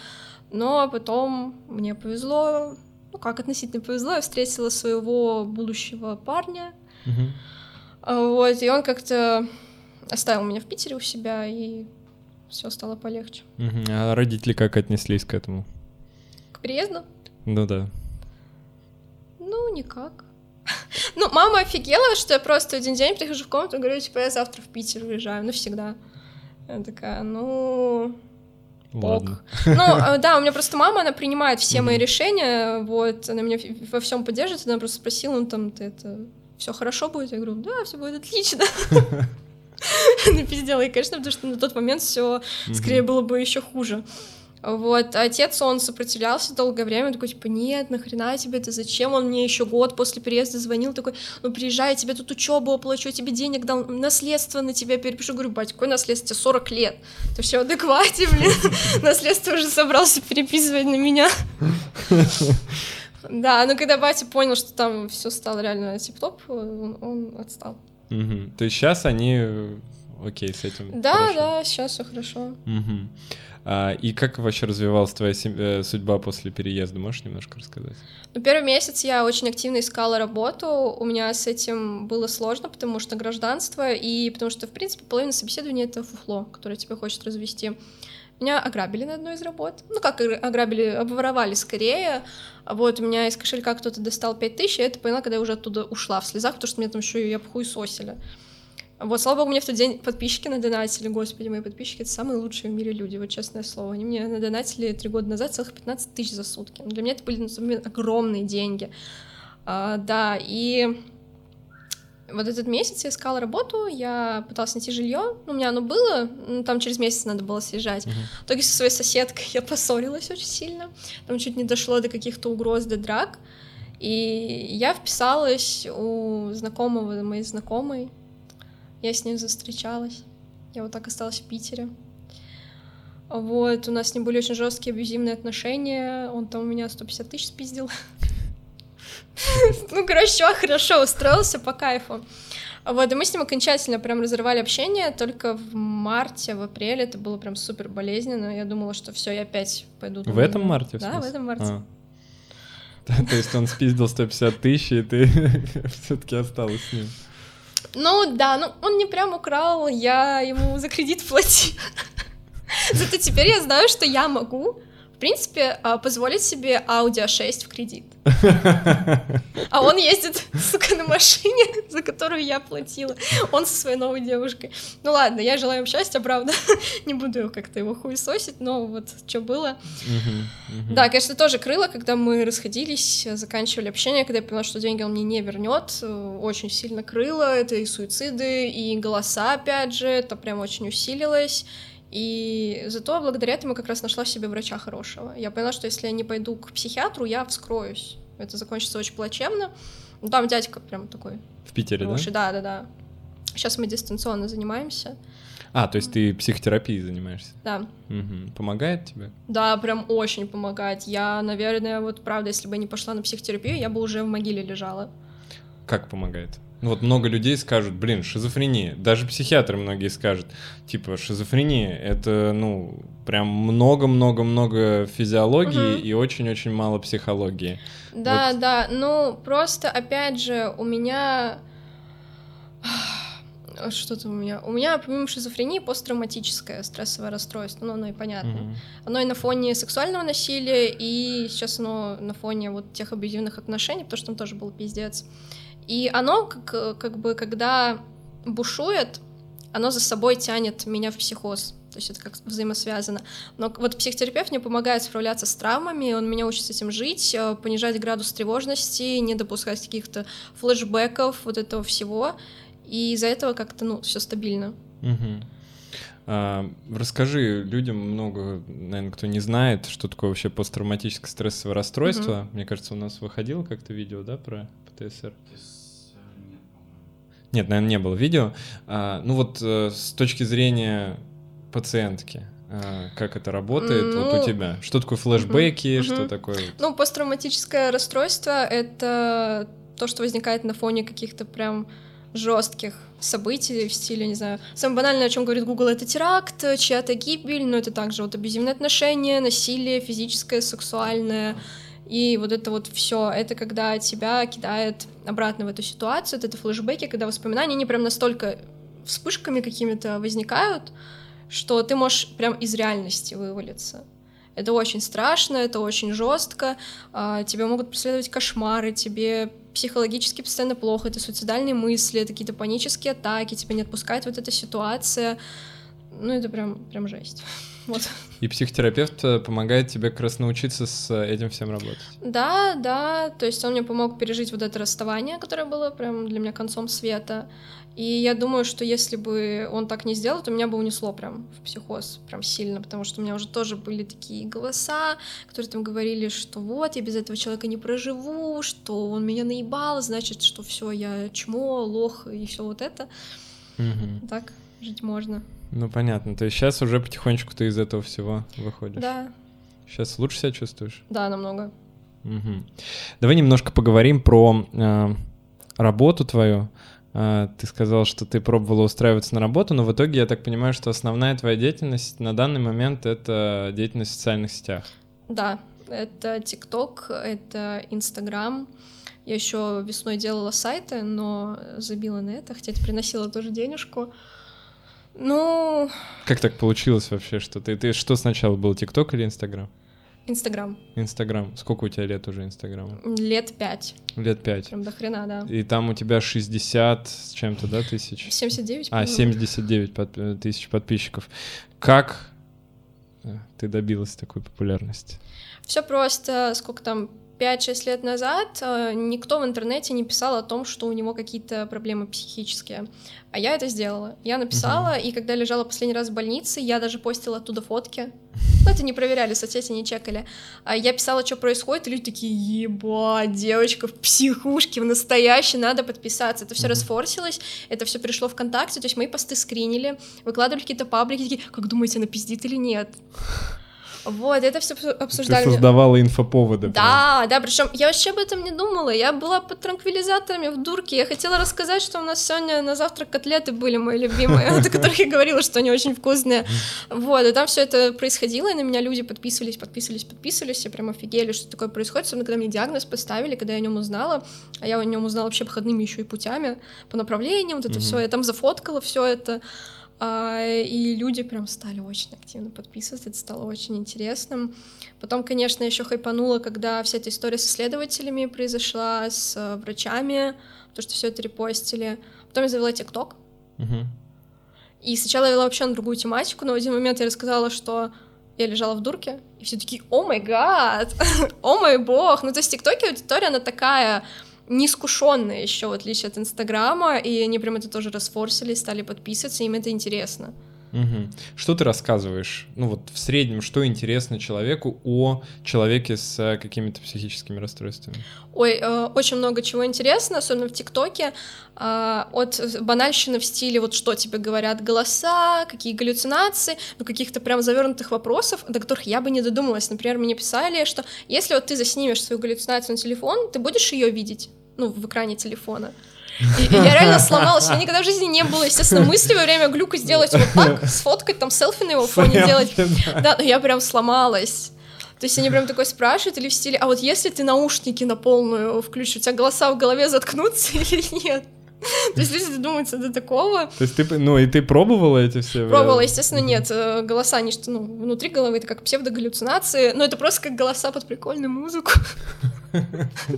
Speaker 2: но потом мне повезло, ну как относительно повезло, я встретила своего будущего парня, uh-huh. вот, и он как-то оставил меня в Питере у себя, и все стало полегче.
Speaker 1: Uh-huh. А родители как отнеслись к этому?
Speaker 2: К переезду?
Speaker 1: Ну да.
Speaker 2: Ну, никак. Ну, мама офигела, что я просто один день прихожу в комнату и говорю, типа, я завтра в Питер уезжаю, навсегда. Я такая, ну...
Speaker 1: Ладно.
Speaker 2: Ну, э, да, у меня просто мама, она принимает все мои решения, вот, она меня во всем поддерживает, она просто спросила, ну, там, ты это, все хорошо будет? Я говорю, да, все будет отлично. Напиздела, и, конечно, потому что на тот момент все скорее было бы еще хуже. Вот, а отец, он сопротивлялся долгое время, такой, типа, нет, нахрена тебе это, зачем? Он мне еще год после переезда звонил, такой, ну, приезжай, я тебе тут учебу оплачу, тебе денег дал, наследство на тебя перепишу. Говорю, бать, какое наследство? Тебе 40 лет. Ты все адеквате, блин. Наследство уже собрался переписывать на меня. Да, но когда батя понял, что там все стало реально тип-топ, он, он отстал.
Speaker 1: То есть сейчас они окей с этим?
Speaker 2: Да, хорошо. да, сейчас все хорошо.
Speaker 1: Угу. А, и как вообще развивалась твоя э, судьба после переезда? Можешь немножко рассказать?
Speaker 2: Ну, первый месяц я очень активно искала работу. У меня с этим было сложно, потому что гражданство, и потому что, в принципе, половина собеседования — это фуфло, которое тебе хочет развести. Меня ограбили на одной из работ. Ну, как ограбили, обворовали скорее. Вот, у меня из кошелька кто-то достал 5000, и я это поняла, когда я уже оттуда ушла в слезах, потому что меня там еще и обхуесосили. сосили. Вот, слава богу, мне в тот день подписчики надонатили, господи, мои подписчики — это самые лучшие в мире люди, вот честное слово. Они мне надонатили три года назад целых 15 тысяч за сутки. Для меня это были на тот момент огромные деньги. А, да, и вот этот месяц я искала работу, я пыталась найти жилье, ну, у меня оно было, ну, там через месяц надо было съезжать. Uh-huh. В итоге со своей соседкой я поссорилась очень сильно, там чуть не дошло до каких-то угроз, до драк, и я вписалась у знакомого моей знакомой, я с ним застречалась. Я вот так осталась в Питере. Вот, у нас с ним были очень жесткие абьюзивные отношения. Он там у меня 150 тысяч спиздил. Ну, короче, хорошо устроился по кайфу. Вот, и мы с ним окончательно прям разорвали общение, только в марте, в апреле это было прям супер болезненно. Я думала, что все, я опять пойду.
Speaker 1: В этом марте?
Speaker 2: Да, в этом марте. А.
Speaker 1: То есть он спиздил 150 тысяч, и ты все-таки осталась с ним.
Speaker 2: Ну да, ну он не прям украл, я ему за кредит платила. Зато теперь я знаю, что я могу в принципе, а, позволить себе Audi 6 в кредит. А он ездит, сука, на машине, за которую я платила. Он со своей новой девушкой. Ну ладно, я желаю им счастья, правда. Не буду как-то его хуесосить, но вот что было. Да, конечно, тоже крыло, когда мы расходились, заканчивали общение, когда я поняла, что деньги он мне не вернет, очень сильно крыло. Это и суициды, и голоса, опять же, это прям очень усилилось. И зато благодаря этому как раз нашла в себе врача хорошего. Я поняла, что если я не пойду к психиатру, я вскроюсь. Это закончится очень плачевно. Ну, там дядька прям такой.
Speaker 1: В Питере,
Speaker 2: хороший. да? Да, да, да. Сейчас мы дистанционно занимаемся.
Speaker 1: А, то есть ты психотерапией занимаешься?
Speaker 2: Да.
Speaker 1: Угу. Помогает тебе?
Speaker 2: Да, прям очень помогает. Я, наверное, вот правда, если бы не пошла на психотерапию, я бы уже в могиле лежала.
Speaker 1: Как помогает? Вот много людей скажут, блин, шизофрения. Даже психиатры многие скажут, типа, шизофрения — это, ну, прям много-много-много физиологии угу. и очень-очень мало психологии.
Speaker 2: Да, вот. да, ну, просто, опять же, у меня... Что-то у меня... У меня, помимо шизофрении, посттравматическое стрессовое расстройство, ну, оно и понятно. Угу. Оно и на фоне сексуального насилия, и сейчас оно на фоне вот тех абьюзивных отношений, потому что там тоже был пиздец. И оно, как, как бы, когда бушует, оно за собой тянет меня в психоз. То есть это как взаимосвязано. Но вот психотерапевт мне помогает справляться с травмами, он меня учит с этим жить, э, понижать градус тревожности, не допускать каких-то флешбеков, вот этого всего. И из-за этого как-то, ну, все стабильно.
Speaker 1: Угу. А, расскажи людям много, наверное, кто не знает, что такое вообще посттравматическое стрессовое расстройство. Угу. Мне кажется, у нас выходило как-то видео, да, про ПТСР? Нет, наверное, не было видео. А, ну вот э, с точки зрения пациентки, а, как это работает ну, вот у ну, тебя? Что такое флешбеки, угу, что такое?
Speaker 2: Ну, посттравматическое расстройство — это то, что возникает на фоне каких-то прям жестких событий в стиле, не знаю, самое банальное, о чем говорит Google, это теракт, чья-то гибель, но это также вот абьюзивные отношения, насилие физическое, сексуальное, и вот это вот все, это когда тебя кидает обратно в эту ситуацию, это флешбеки, когда воспоминания, они прям настолько вспышками какими-то возникают, что ты можешь прям из реальности вывалиться. Это очень страшно, это очень жестко, а, тебе могут преследовать кошмары, тебе психологически постоянно плохо, это суицидальные мысли, это какие-то панические атаки, тебя не отпускает вот эта ситуация. Ну, это прям, прям жесть. Вот.
Speaker 1: И психотерапевт э, помогает тебе как раз научиться с э, этим всем работать.
Speaker 2: Да, да, то есть он мне помог пережить вот это расставание, которое было прям для меня концом света. И я думаю, что если бы он так не сделал, то меня бы унесло прям в психоз, прям сильно, потому что у меня уже тоже были такие голоса, которые там говорили, что вот, я без этого человека не проживу, что он меня наебал, значит, что все, я чмо, лох и все вот это. Угу. Так жить можно.
Speaker 1: Ну, понятно. То есть сейчас уже потихонечку ты из этого всего выходишь.
Speaker 2: Да.
Speaker 1: Сейчас лучше себя чувствуешь?
Speaker 2: Да, намного.
Speaker 1: Угу. Давай немножко поговорим про э, работу твою. Э, ты сказал, что ты пробовала устраиваться на работу, но в итоге я так понимаю, что основная твоя деятельность на данный момент это деятельность в социальных сетях.
Speaker 2: Да, это ТикТок, это Инстаграм. Я еще весной делала сайты, но забила на это, хотя приносила тоже денежку. Ну...
Speaker 1: Как так получилось вообще, что ты... Ты что сначала был, ТикТок или Инстаграм?
Speaker 2: Инстаграм.
Speaker 1: Инстаграм. Сколько у тебя лет уже Инстаграма?
Speaker 2: Лет пять.
Speaker 1: Лет пять.
Speaker 2: Прям до хрена, да.
Speaker 1: И там у тебя 60 с чем-то, да, тысяч?
Speaker 2: 79.
Speaker 1: А, 79 под, э, тысяч подписчиков. Как э, ты добилась такой популярности?
Speaker 2: Все просто, сколько там, 5-6 лет назад э, никто в интернете не писал о том, что у него какие-то проблемы психические. А я это сделала. Я написала, uh-huh. и когда лежала последний раз в больнице, я даже постила оттуда фотки. Ну, это не проверяли, соцсети не чекали. А я писала, что происходит, и люди такие, ебать, девочка в психушке, в настоящей, надо подписаться. Это все расфорсилось, это все пришло ВКонтакте, то есть мои посты скринили, выкладывали какие-то паблики, такие, как думаете, она пиздит или нет? Вот, это все обсуждали.
Speaker 1: Ты создавала инфоповоды.
Speaker 2: Да, прям. да, причем я вообще об этом не думала. Я была под транквилизаторами в дурке. Я хотела рассказать, что у нас сегодня на завтрак котлеты были мои любимые, о которых я говорила, что они очень вкусные. Вот, и там все это происходило, и на меня люди подписывались, подписывались, подписывались, и прям офигели, что такое происходит, особенно когда мне диагноз поставили, когда я о нем узнала, а я о нем узнала вообще обходными еще и путями, по направлениям, вот это все, я там зафоткала все это. А, и люди прям стали очень активно подписываться, это стало очень интересным. Потом, конечно, еще хайпануло, когда вся эта история с исследователями произошла, с э, врачами, то, что все это репостили. Потом я завела ТикТок. Угу. И сначала я вела вообще на другую тематику, но в один момент я рассказала, что я лежала в дурке, и все такие, о май гад, о мой бог. Ну, то есть ТикТоке аудитория, она такая неискушенная еще, в отличие от Инстаграма, и они прям это тоже расфорсили, стали подписываться, им это интересно.
Speaker 1: Угу. Что ты рассказываешь? Ну вот в среднем, что интересно человеку о человеке с э, какими-то психическими расстройствами?
Speaker 2: Ой, э, очень много чего интересно, особенно в ТикТоке. Э, от банальщины в стиле вот что тебе говорят голоса, какие галлюцинации, ну каких-то прям завернутых вопросов, до которых я бы не додумалась. Например, мне писали, что если вот ты заснимешь свою галлюцинацию на телефон, ты будешь ее видеть, ну в экране телефона. И, я реально сломалась. У меня никогда в жизни не было, естественно, мысли во время глюка сделать вот так, сфоткать, там, селфи на его фоне делать. Да, но я прям сломалась. То есть они прям такой спрашивают или в стиле, а вот если ты наушники на полную включишь, у тебя голоса в голове заткнутся или нет? То есть люди додумаются до такого.
Speaker 1: То есть ты, ну, и ты пробовала эти все?
Speaker 2: Пробовала, естественно, нет. Э, голоса, они что, ну, внутри головы, это как псевдогаллюцинации, но это просто как голоса под прикольную музыку.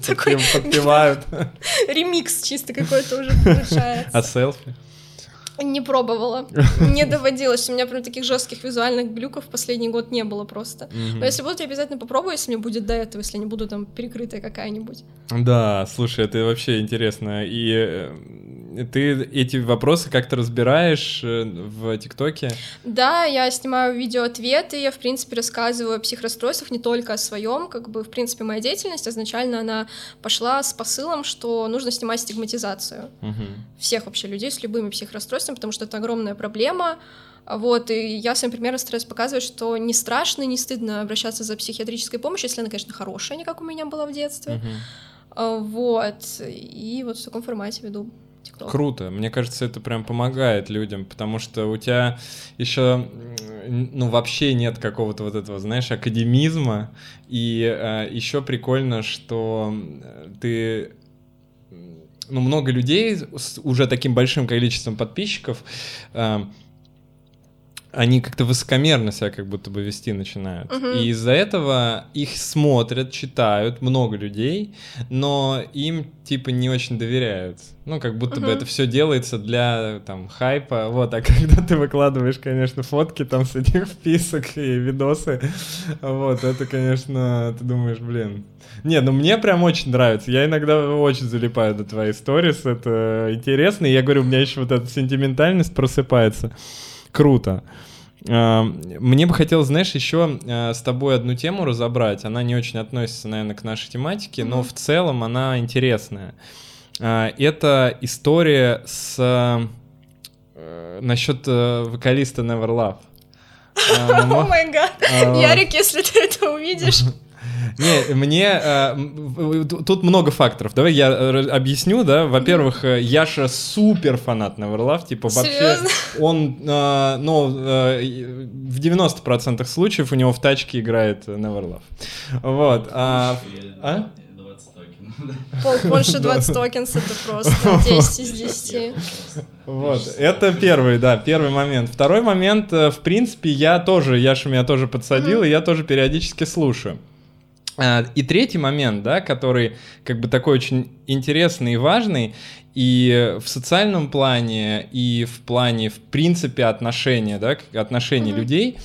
Speaker 1: Такой подпевают.
Speaker 2: Ремикс чисто какой-то уже получается.
Speaker 1: А селфи?
Speaker 2: Не пробовала, не доводилось. У меня прям таких жестких визуальных глюков последний год не было просто. Но если будут, я обязательно попробую, если мне будет до этого, если не буду там перекрытая какая-нибудь.
Speaker 1: Да, слушай, это вообще интересно. И э, ты эти вопросы как-то разбираешь э, в ТикТоке?
Speaker 2: Да, я снимаю видео-ответы, я, в принципе, рассказываю о психрасстройствах, не только о своем, как бы, в принципе, моя деятельность изначально она пошла с посылом, что нужно снимать стигматизацию угу. всех вообще людей с любыми психрасстройствами, потому что это огромная проблема, вот, и я своим примером стараюсь показывать, что не страшно, не стыдно обращаться за психиатрической помощью, если она, конечно, хорошая, не как у меня была в детстве. Uh-huh. Вот, и вот в таком формате веду.
Speaker 1: TikTok. Круто. Мне кажется, это прям помогает людям, потому что у тебя еще, ну, вообще нет какого-то вот этого, знаешь, академизма. И э, еще прикольно, что ты ну, много людей с уже таким большим количеством подписчиков э, они как-то высокомерно себя как будто бы вести начинают. Угу. И из-за этого их смотрят, читают много людей, но им типа не очень доверяют. Ну, как будто угу. бы это все делается для там хайпа. Вот, а когда ты выкладываешь, конечно, фотки там с этих вписок и видосы, вот, это, конечно, ты думаешь, блин. Не, ну мне прям очень нравится. Я иногда очень залипаю до твоей сторис, это интересно. И я говорю, у меня еще вот эта сентиментальность просыпается круто. А, мне бы хотелось, знаешь, еще а, с тобой одну тему разобрать. Она не очень относится, наверное, к нашей тематике, но в целом она интересная. А, это история с э, насчет э, вокалиста Never Love.
Speaker 2: О май гад. Ярик, если ты это увидишь.
Speaker 1: Не, мне э, тут много факторов. Давай я э, объясню, да. Во-первых, э, Яша супер фанат Neverlove, типа вообще Серьезно? он, э, ну, э, в 90% случаев у него в тачке играет Neverlove. Вот. А, а?
Speaker 2: Больше 20 токенс это просто 10 из 10.
Speaker 1: Вот, это первый, да, первый момент. Второй момент, э, в принципе, я тоже, Яша меня тоже подсадил, и я тоже периодически слушаю. А, и третий момент, да, который как бы такой очень интересный и важный, и в социальном плане, и в плане, в принципе, отношения, да, отношений mm-hmm. людей,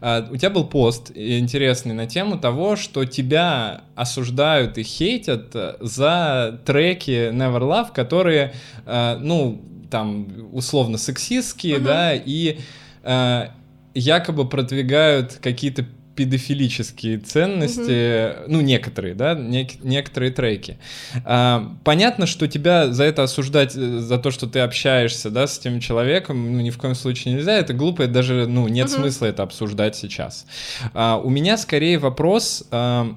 Speaker 1: а, у тебя был пост интересный на тему того, что тебя осуждают и хейтят за треки Never Love, которые, а, ну, там, условно сексистские, uh-huh. да, и якобы продвигают какие-то педофилические ценности, угу. ну, некоторые, да, нек- некоторые треки. А, понятно, что тебя за это осуждать, э, за то, что ты общаешься, да, с этим человеком, ну, ни в коем случае нельзя, это глупо, это даже, ну, нет угу. смысла это обсуждать сейчас. А, у меня скорее вопрос... А,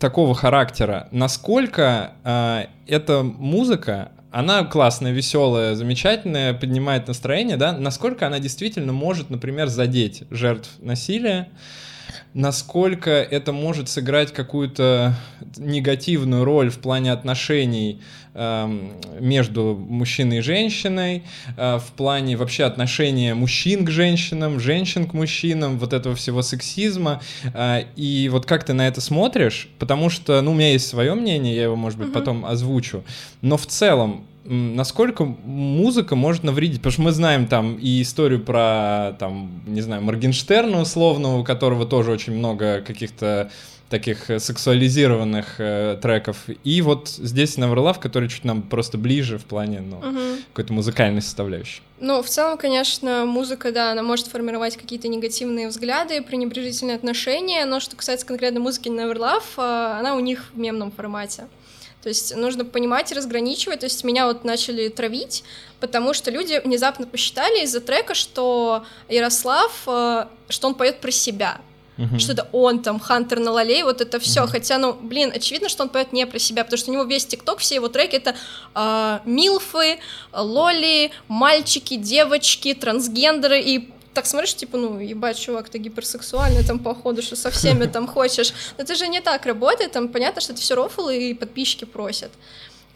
Speaker 1: такого характера, насколько э, эта музыка, она классная, веселая, замечательная, поднимает настроение, да, насколько она действительно может, например, задеть жертв насилия, насколько это может сыграть какую-то негативную роль в плане отношений между мужчиной и женщиной, э, в плане вообще отношения мужчин к женщинам, женщин к мужчинам, вот этого всего сексизма. Э, и вот как ты на это смотришь? Потому что, ну, у меня есть свое мнение, я его, может быть, угу. потом озвучу. Но в целом, насколько музыка может навредить? Потому что мы знаем там и историю про, там, не знаю, Моргенштерна условно, у которого тоже очень много каких-то таких сексуализированных э, треков. И вот здесь Neverlove, который чуть нам просто ближе в плане ну, угу. какой-то музыкальной составляющей.
Speaker 2: Ну, в целом, конечно, музыка, да, она может формировать какие-то негативные взгляды, пренебрежительные отношения, но что касается конкретно музыки Neverlove, э, она у них в мемном формате. То есть нужно понимать и разграничивать. То есть меня вот начали травить, потому что люди внезапно посчитали из-за трека, что Ярослав, э, что он поет про себя. Uh-huh. Что это он там, Хантер на Лалей, вот это все. Uh-huh. Хотя, ну, блин, очевидно, что он поет не про себя, потому что у него весь ТикТок, все его треки это э, милфы, лоли, мальчики, девочки, трансгендеры и так смотришь, типа, ну, ебать, чувак, ты гиперсексуальный там, походу, что со всеми там хочешь. Но это же не так работает, там понятно, что это все рофл и подписчики просят.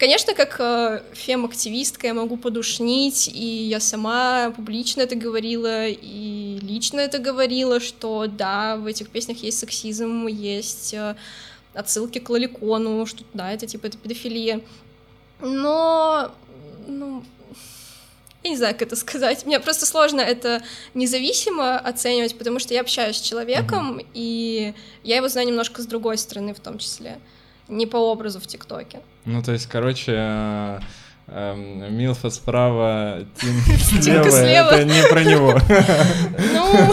Speaker 2: Конечно, как э, фем-активистка я могу подушнить, и я сама публично это говорила, и лично это говорила, что да, в этих песнях есть сексизм, есть э, отсылки к лоликону, что да, это типа это педофилия. Но, ну, я не знаю, как это сказать. Мне просто сложно это независимо оценивать, потому что я общаюсь с человеком, mm-hmm. и я его знаю немножко с другой стороны в том числе. Не по образу в ТикТоке.
Speaker 1: Ну, то есть, короче, эм, Милфа справа, Тим слева, это не про него.
Speaker 2: Ну,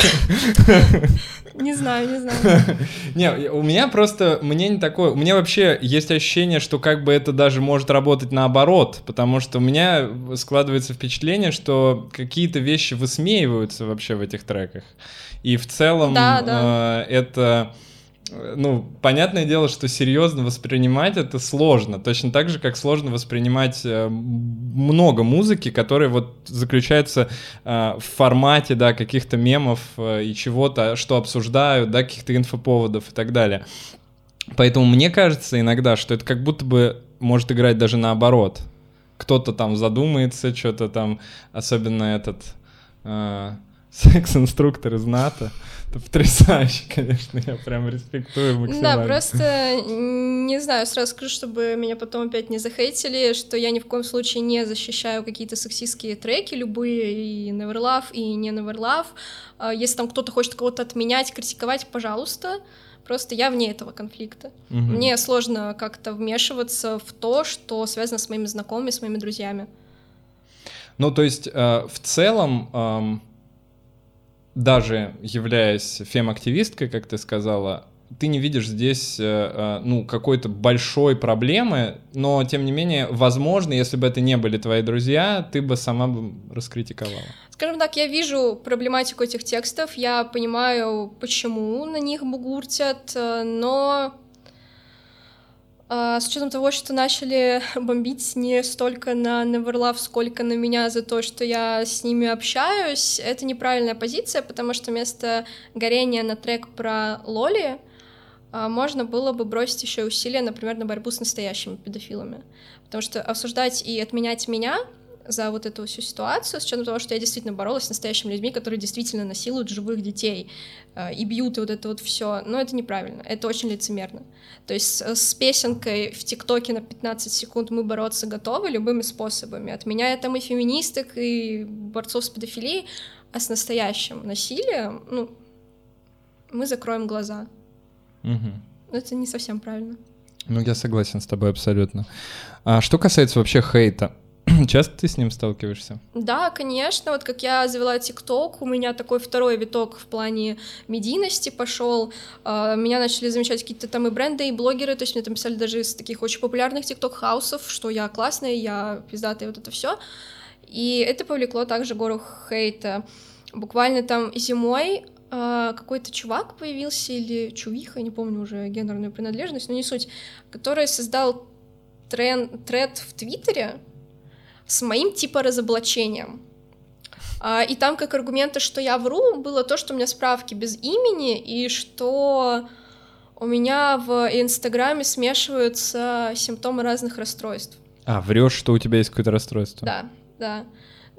Speaker 2: не знаю, не знаю.
Speaker 1: Не, у меня просто мнение такое, у меня вообще есть ощущение, что как бы это даже может работать наоборот, потому что у меня складывается впечатление, что какие-то вещи высмеиваются вообще в этих треках. И в целом да, да. Э, это ну, понятное дело, что серьезно воспринимать это сложно. Точно так же, как сложно воспринимать э, много музыки, которая вот заключается э, в формате, да, каких-то мемов э, и чего-то, что обсуждают, да, каких-то инфоповодов и так далее. Поэтому мне кажется иногда, что это как будто бы может играть даже наоборот. Кто-то там задумается, что-то там, особенно этот секс-инструктор из НАТО, это потрясающе, конечно, я прям респектую максимально.
Speaker 2: Да, просто, не знаю, сразу скажу, чтобы меня потом опять не захейтили, что я ни в коем случае не защищаю какие-то сексистские треки, любые, и Neverlove, и не Neverlove. А если там кто-то хочет кого-то отменять, критиковать, пожалуйста, Просто я вне этого конфликта. Угу. Мне сложно как-то вмешиваться в то, что связано с моими знакомыми, с моими друзьями.
Speaker 1: Ну, то есть, э, в целом, даже являясь фем-активисткой, как ты сказала, ты не видишь здесь, э, э, ну, какой-то большой проблемы, но, тем не менее, возможно, если бы это не были твои друзья, ты бы сама бы раскритиковала.
Speaker 2: Скажем так, я вижу проблематику этих текстов, я понимаю, почему на них бугуртят, э, но с учетом того, что начали бомбить не столько на Neverlove, сколько на меня за то, что я с ними общаюсь, это неправильная позиция, потому что вместо горения на трек про Лоли а, можно было бы бросить еще усилия, например, на борьбу с настоящими педофилами. Потому что обсуждать и отменять меня за вот эту всю ситуацию, с учетом того, что я действительно боролась с настоящими людьми, которые действительно насилуют живых детей э, и бьют, и вот это вот все. Но это неправильно, это очень лицемерно. То есть с песенкой в ТикТоке на 15 секунд мы бороться готовы любыми способами, отменяя там и феминисток, и борцов с педофилией, а с настоящим насилием, ну, мы закроем глаза.
Speaker 1: Угу.
Speaker 2: Это не совсем правильно.
Speaker 1: Ну, я согласен с тобой абсолютно. А что касается вообще хейта, Часто ты с ним сталкиваешься?
Speaker 2: Да, конечно. Вот как я завела ТикТок, у меня такой второй виток в плане медийности пошел. А, меня начали замечать какие-то там и бренды, и блогеры. То есть мне там писали даже из таких очень популярных ТикТок-хаусов, что я классная, я пиздатая, вот это все. И это повлекло также гору хейта. Буквально там зимой Uh, какой-то чувак появился, или чувиха, не помню уже гендерную принадлежность, но не суть, который создал трен, тред в Твиттере, с моим типа разоблачением. А, и там как аргументы, что я вру, было то, что у меня справки без имени, и что у меня в Инстаграме смешиваются симптомы разных расстройств.
Speaker 1: А, врешь, что у тебя есть какое-то расстройство?
Speaker 2: Да, да.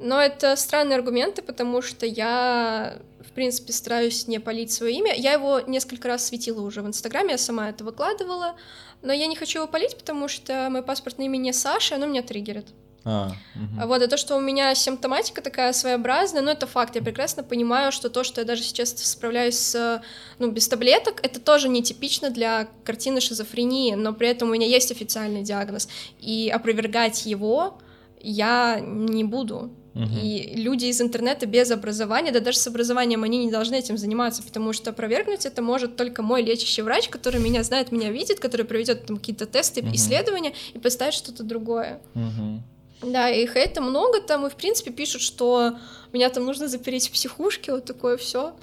Speaker 2: Но это странные аргументы, потому что я, в принципе, стараюсь не палить свое имя. Я его несколько раз светила уже в Инстаграме, я сама это выкладывала, но я не хочу его палить, потому что мое паспортное имя не Саша, оно меня триггерит.
Speaker 1: А, угу.
Speaker 2: Вот, и то, что у меня симптоматика такая своеобразная, ну, это факт, я прекрасно понимаю, что то, что я даже сейчас справляюсь с, ну, без таблеток, это тоже нетипично для картины шизофрении, но при этом у меня есть официальный диагноз, и опровергать его я не буду. И люди из интернета без образования, да даже с образованием они не должны этим заниматься, потому что опровергнуть это может только мой лечащий врач, который меня знает, меня видит, который проведет там какие-то тесты, uh исследования и поставит что-то другое. Да, и хейта много там, и в принципе пишут, что меня там нужно запереть в психушке, вот такое все.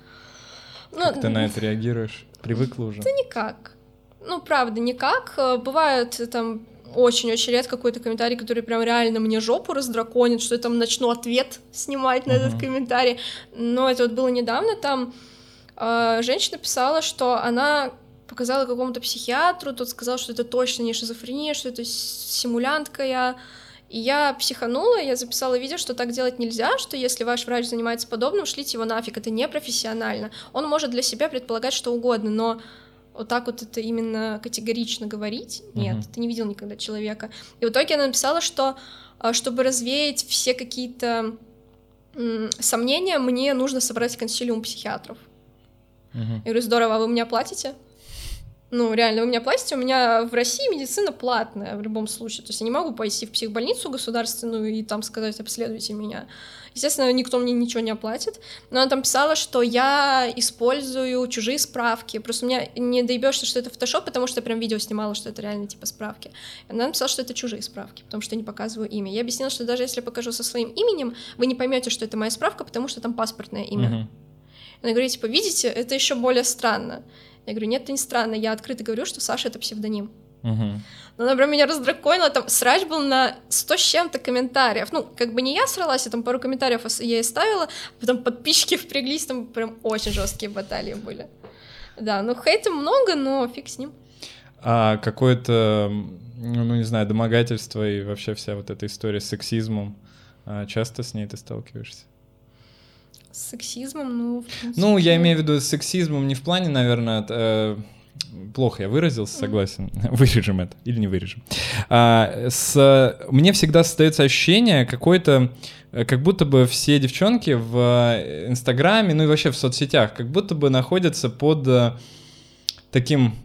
Speaker 1: Ну, как ты на это реагируешь? Привыкла уже?
Speaker 2: Да никак. Ну, правда, никак. Бывают там очень-очень редко какой-то комментарий, который прям реально мне жопу раздраконит, что я там начну ответ снимать на uh-huh. этот комментарий. Но это вот было недавно, там э, женщина писала, что она показала какому-то психиатру, тот сказал, что это точно не шизофрения, что это симулянтка я. И я психанула, я записала видео, что так делать нельзя, что если ваш врач занимается подобным, шлите его нафиг, это непрофессионально. Он может для себя предполагать что угодно, но вот так вот это именно категорично говорить, нет, uh-huh. ты не видел никогда человека. И в итоге она написала, что а, чтобы развеять все какие-то сомнения, мне нужно собрать консилиум психиатров. Uh-huh. Я говорю, здорово, а вы меня платите? Ну, реально, вы меня платите, у меня в России медицина платная в любом случае. То есть я не могу пойти в психбольницу государственную и там сказать, обследуйте меня. Естественно, никто мне ничего не оплатит. Но она там писала, что я использую чужие справки. Просто у меня не доебешься, что это фотошоп, потому что я прям видео снимала, что это реально типа справки. Она написала, что это чужие справки, потому что я не показываю имя. Я объяснила, что даже если я покажу со своим именем, вы не поймете, что это моя справка, потому что там паспортное имя. Uh-huh. Она говорит, типа, видите, это еще более странно. Я говорю, нет, это не странно, я открыто говорю, что Саша — это псевдоним.
Speaker 1: Угу.
Speaker 2: Но она прям меня раздраконила, там срач был на 100 с чем-то комментариев. Ну, как бы не я сралась, я там пару комментариев я ей ставила, а потом подписчики впряглись, там прям очень жесткие баталии были. Да, ну хейта много, но фиг с ним.
Speaker 1: А какое-то, ну не знаю, домогательство и вообще вся вот эта история с сексизмом, а часто с ней ты сталкиваешься?
Speaker 2: С сексизмом, ну, в
Speaker 1: принципе... Ну, я имею в виду с сексизмом не в плане, наверное, э, плохо я выразился, согласен. Вырежем это или не вырежем. А, с, мне всегда создается ощущение какое-то, э, как будто бы все девчонки в э, Инстаграме, ну и вообще в соцсетях, как будто бы находятся под э, таким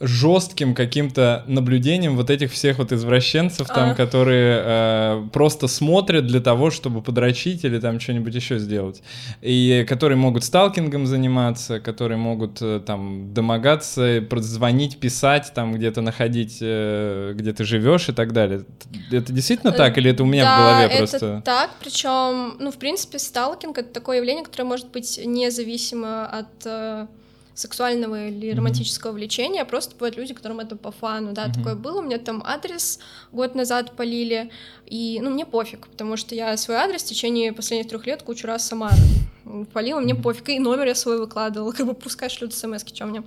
Speaker 1: жестким каким-то наблюдением вот этих всех вот извращенцев там, а. которые э, просто смотрят для того, чтобы подрочить или там что-нибудь еще сделать. И которые могут сталкингом заниматься, которые могут э, там домогаться, звонить, писать, там где-то находить, э, где ты живешь и так далее. Это действительно так или это у меня
Speaker 2: да,
Speaker 1: в голове
Speaker 2: это
Speaker 1: просто?
Speaker 2: так, причем, ну, в принципе, сталкинг — это такое явление, которое может быть независимо от э, сексуального или романтического mm-hmm. влечения, просто бывают люди, которым это по фану, да, mm-hmm. такое было, у меня там адрес год назад полили, и, ну, мне пофиг, потому что я свой адрес в течение последних трех лет кучу раз сама полила, мне пофиг, и номер я свой выкладывала, как бы пускай шлют смс что мне.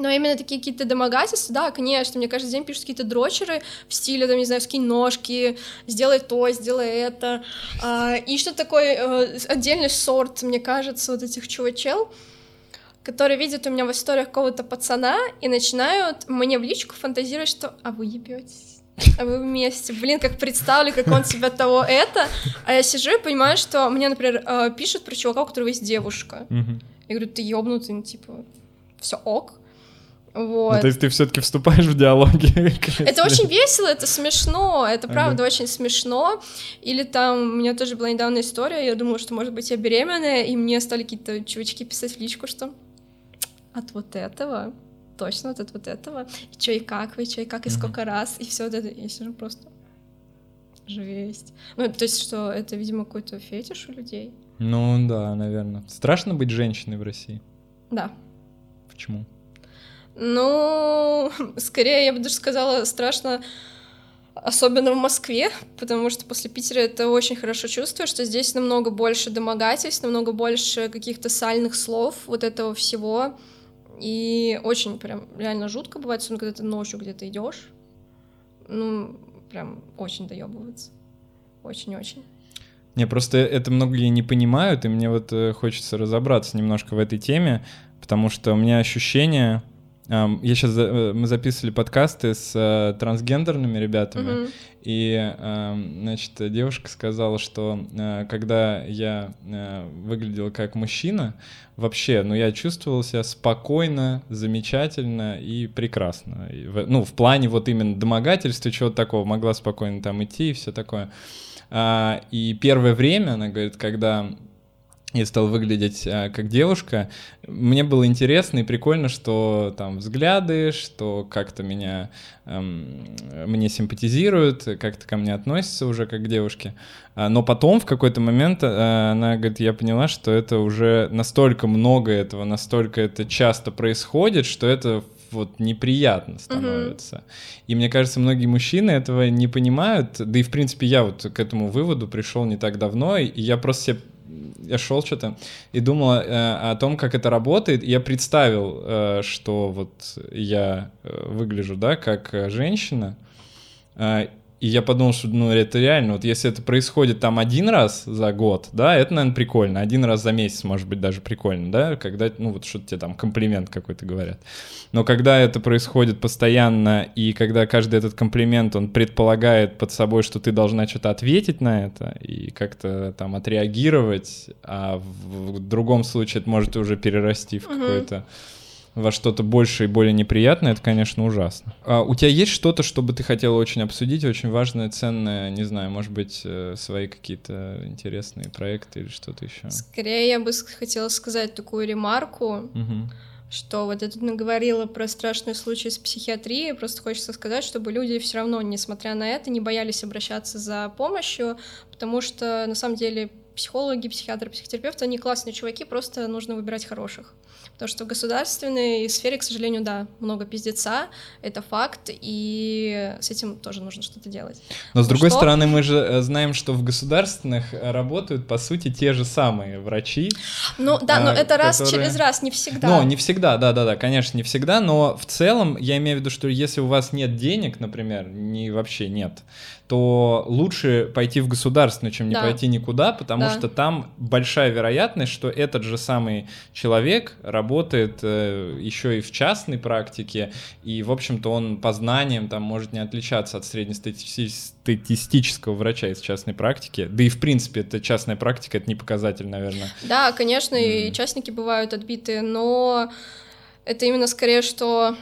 Speaker 2: Но именно такие какие-то домогательства, да, конечно, мне каждый день пишут какие-то дрочеры в стиле, там, не знаю, скинь ножки, сделай то, сделай это. А, и что такой а, отдельный сорт, мне кажется, вот этих чувачел, которые видят у меня в историях какого-то пацана и начинают мне в личку фантазировать, что «а вы ебетесь». А вы вместе. Блин, как представлю, как он себя того это. А я сижу и понимаю, что мне, например, э, пишут про чувака, у которого есть девушка. Я говорю, ты ёбнутый, ну, типа, все ок. Вот. Ну,
Speaker 1: то есть ты все-таки вступаешь в диалоги.
Speaker 2: Это очень весело, это смешно, это правда ага. очень смешно. Или там у меня тоже была недавно история, я думала, что может быть я беременная, и мне стали какие-то чувачки писать в личку, что от вот этого, точно от, от вот этого, и чё и как вы, чё и как, и сколько раз, и все вот это, я сижу просто жесть. Ну, то есть, что это, видимо, какой-то фетиш у людей.
Speaker 1: Ну, да, наверное. Страшно быть женщиной в России?
Speaker 2: Да.
Speaker 1: Почему?
Speaker 2: Ну, скорее, я бы даже сказала, страшно Особенно в Москве, потому что после Питера это очень хорошо чувствую, что здесь намного больше домогательств, намного больше каких-то сальных слов, вот этого всего. И очень прям реально жутко бывает, особенно когда ты ночью где-то идешь. Ну, прям очень доебывается. Очень-очень.
Speaker 1: Не, просто это многие не понимают, и мне вот э, хочется разобраться немножко в этой теме, потому что у меня ощущение, я сейчас э, мы записывали подкасты с э, трансгендерными ребятами, mm-hmm. и значит девушка сказала, что э, когда я выглядел как мужчина, вообще, ну я чувствовал себя спокойно, замечательно и прекрасно, ну в плане вот именно домогательства чего-то такого, могла спокойно там идти и все такое. А, и первое время, она говорит, когда я стал выглядеть а, как девушка. Мне было интересно и прикольно, что там взгляды, что как-то меня эм, мне симпатизируют, как-то ко мне относятся уже как к девушке. А, но потом в какой-то момент а, она говорит, я поняла, что это уже настолько много этого, настолько это часто происходит, что это вот неприятно становится. Mm-hmm. И мне кажется, многие мужчины этого не понимают. Да и в принципе я вот к этому выводу пришел не так давно, и я просто себе я шел что-то и думал э, о том, как это работает. Я представил, э, что вот я э, выгляжу, да, как э, женщина. Э, и я подумал, что, ну, это реально, вот если это происходит там один раз за год, да, это, наверное, прикольно. Один раз за месяц, может быть, даже прикольно, да, когда, ну, вот что-то тебе там комплимент какой-то говорят. Но когда это происходит постоянно, и когда каждый этот комплимент, он предполагает под собой, что ты должна что-то ответить на это и как-то там отреагировать, а в, другом случае это может уже перерасти в какой-то во что-то больше и более неприятное, это, конечно, ужасно. А у тебя есть что-то, что бы ты хотела очень обсудить, очень важное, ценное, не знаю, может быть, э, свои какие-то интересные проекты или что-то еще?
Speaker 2: Скорее, я бы хотела сказать такую ремарку, угу. что вот я тут наговорила про страшные случаи с психиатрией, просто хочется сказать, чтобы люди все равно, несмотря на это, не боялись обращаться за помощью, потому что, на самом деле, психологи, психиатры, психотерапевты, они классные чуваки, просто нужно выбирать хороших. Потому что в государственной сфере, к сожалению, да, много пиздеца, это факт, и с этим тоже нужно что-то делать.
Speaker 1: Но с другой что... стороны, мы же э, знаем, что в государственных э, работают, по сути, те же самые врачи.
Speaker 2: Ну да, но а, это раз через раз, не всегда.
Speaker 1: Ну, не всегда, да-да-да, конечно, не всегда, но в целом я имею в виду, что если у вас нет денег, например, не вообще нет, то лучше пойти в государственную, чем не да. пойти никуда, потому да. что там большая вероятность, что этот же самый человек работает э, еще и в частной практике, и, в общем-то, он по знаниям там может не отличаться от среднестатистического врача из частной практики. Да и, в принципе, это частная практика, это не показатель, наверное.
Speaker 2: Да, конечно, mm. и частники бывают отбитые, но это именно скорее, что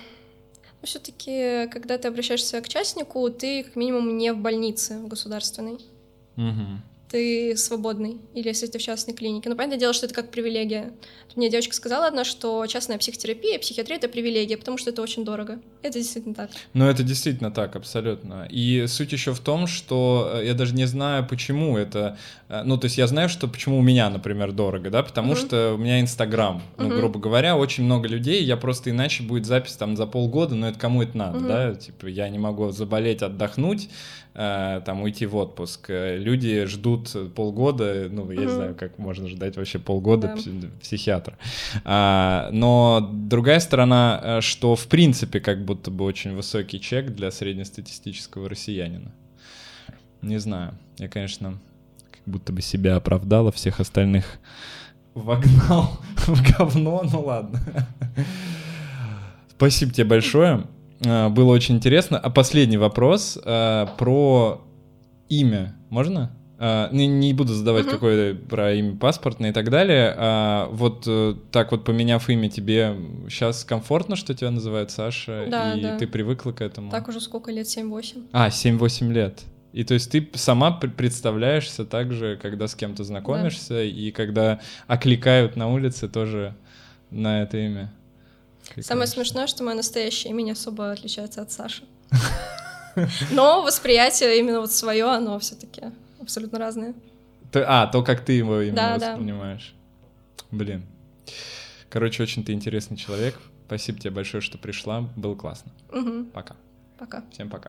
Speaker 2: все-таки, когда ты обращаешься к частнику, ты как минимум не в больнице в государственной.
Speaker 1: Угу
Speaker 2: ты свободный, или если ты в частной клинике. Но понятное дело, что это как привилегия. Мне девочка сказала одна, что частная психотерапия, психиатрия — это привилегия, потому что это очень дорого. Это действительно так.
Speaker 1: Ну, это действительно так, абсолютно. И суть еще в том, что э, я даже не знаю, почему это... Э, ну, то есть я знаю, что почему у меня, например, дорого, да, потому uh-huh. что у меня Инстаграм. Ну, uh-huh. грубо говоря, очень много людей, я просто иначе будет запись там за полгода, но это кому это надо, uh-huh. да? Типа я не могу заболеть, отдохнуть, Э, там уйти в отпуск. Э, люди ждут полгода, ну, я не знаю, как можно ждать вообще полгода да. психиатра. А, но другая сторона, э, что в принципе как будто бы очень высокий чек для среднестатистического россиянина. Не знаю, я, конечно, будто бы себя оправдал, а всех остальных вогнал в говно, ну ладно. Спасибо тебе большое. А, было очень интересно. А последний вопрос а, про имя. Можно? Uh, не, не буду задавать uh-huh. какое про имя паспортное и так далее. Uh, вот uh, так вот поменяв имя, тебе сейчас комфортно, что тебя называют Саша,
Speaker 2: да,
Speaker 1: и
Speaker 2: да.
Speaker 1: ты привыкла к этому?
Speaker 2: Так уже сколько лет? 7-8.
Speaker 1: А, 7-8 лет. И то есть ты сама представляешься так же, когда с кем-то знакомишься, да. и когда окликают на улице тоже на это имя.
Speaker 2: Самое смешное, что мое настоящее имя не особо отличается от Саши. Но восприятие именно вот свое, оно все-таки абсолютно разное.
Speaker 1: а, то, как ты его именно воспринимаешь. Блин. Короче, очень ты интересный человек. Спасибо тебе большое, что пришла. Было классно. Пока.
Speaker 2: Пока.
Speaker 1: Всем пока.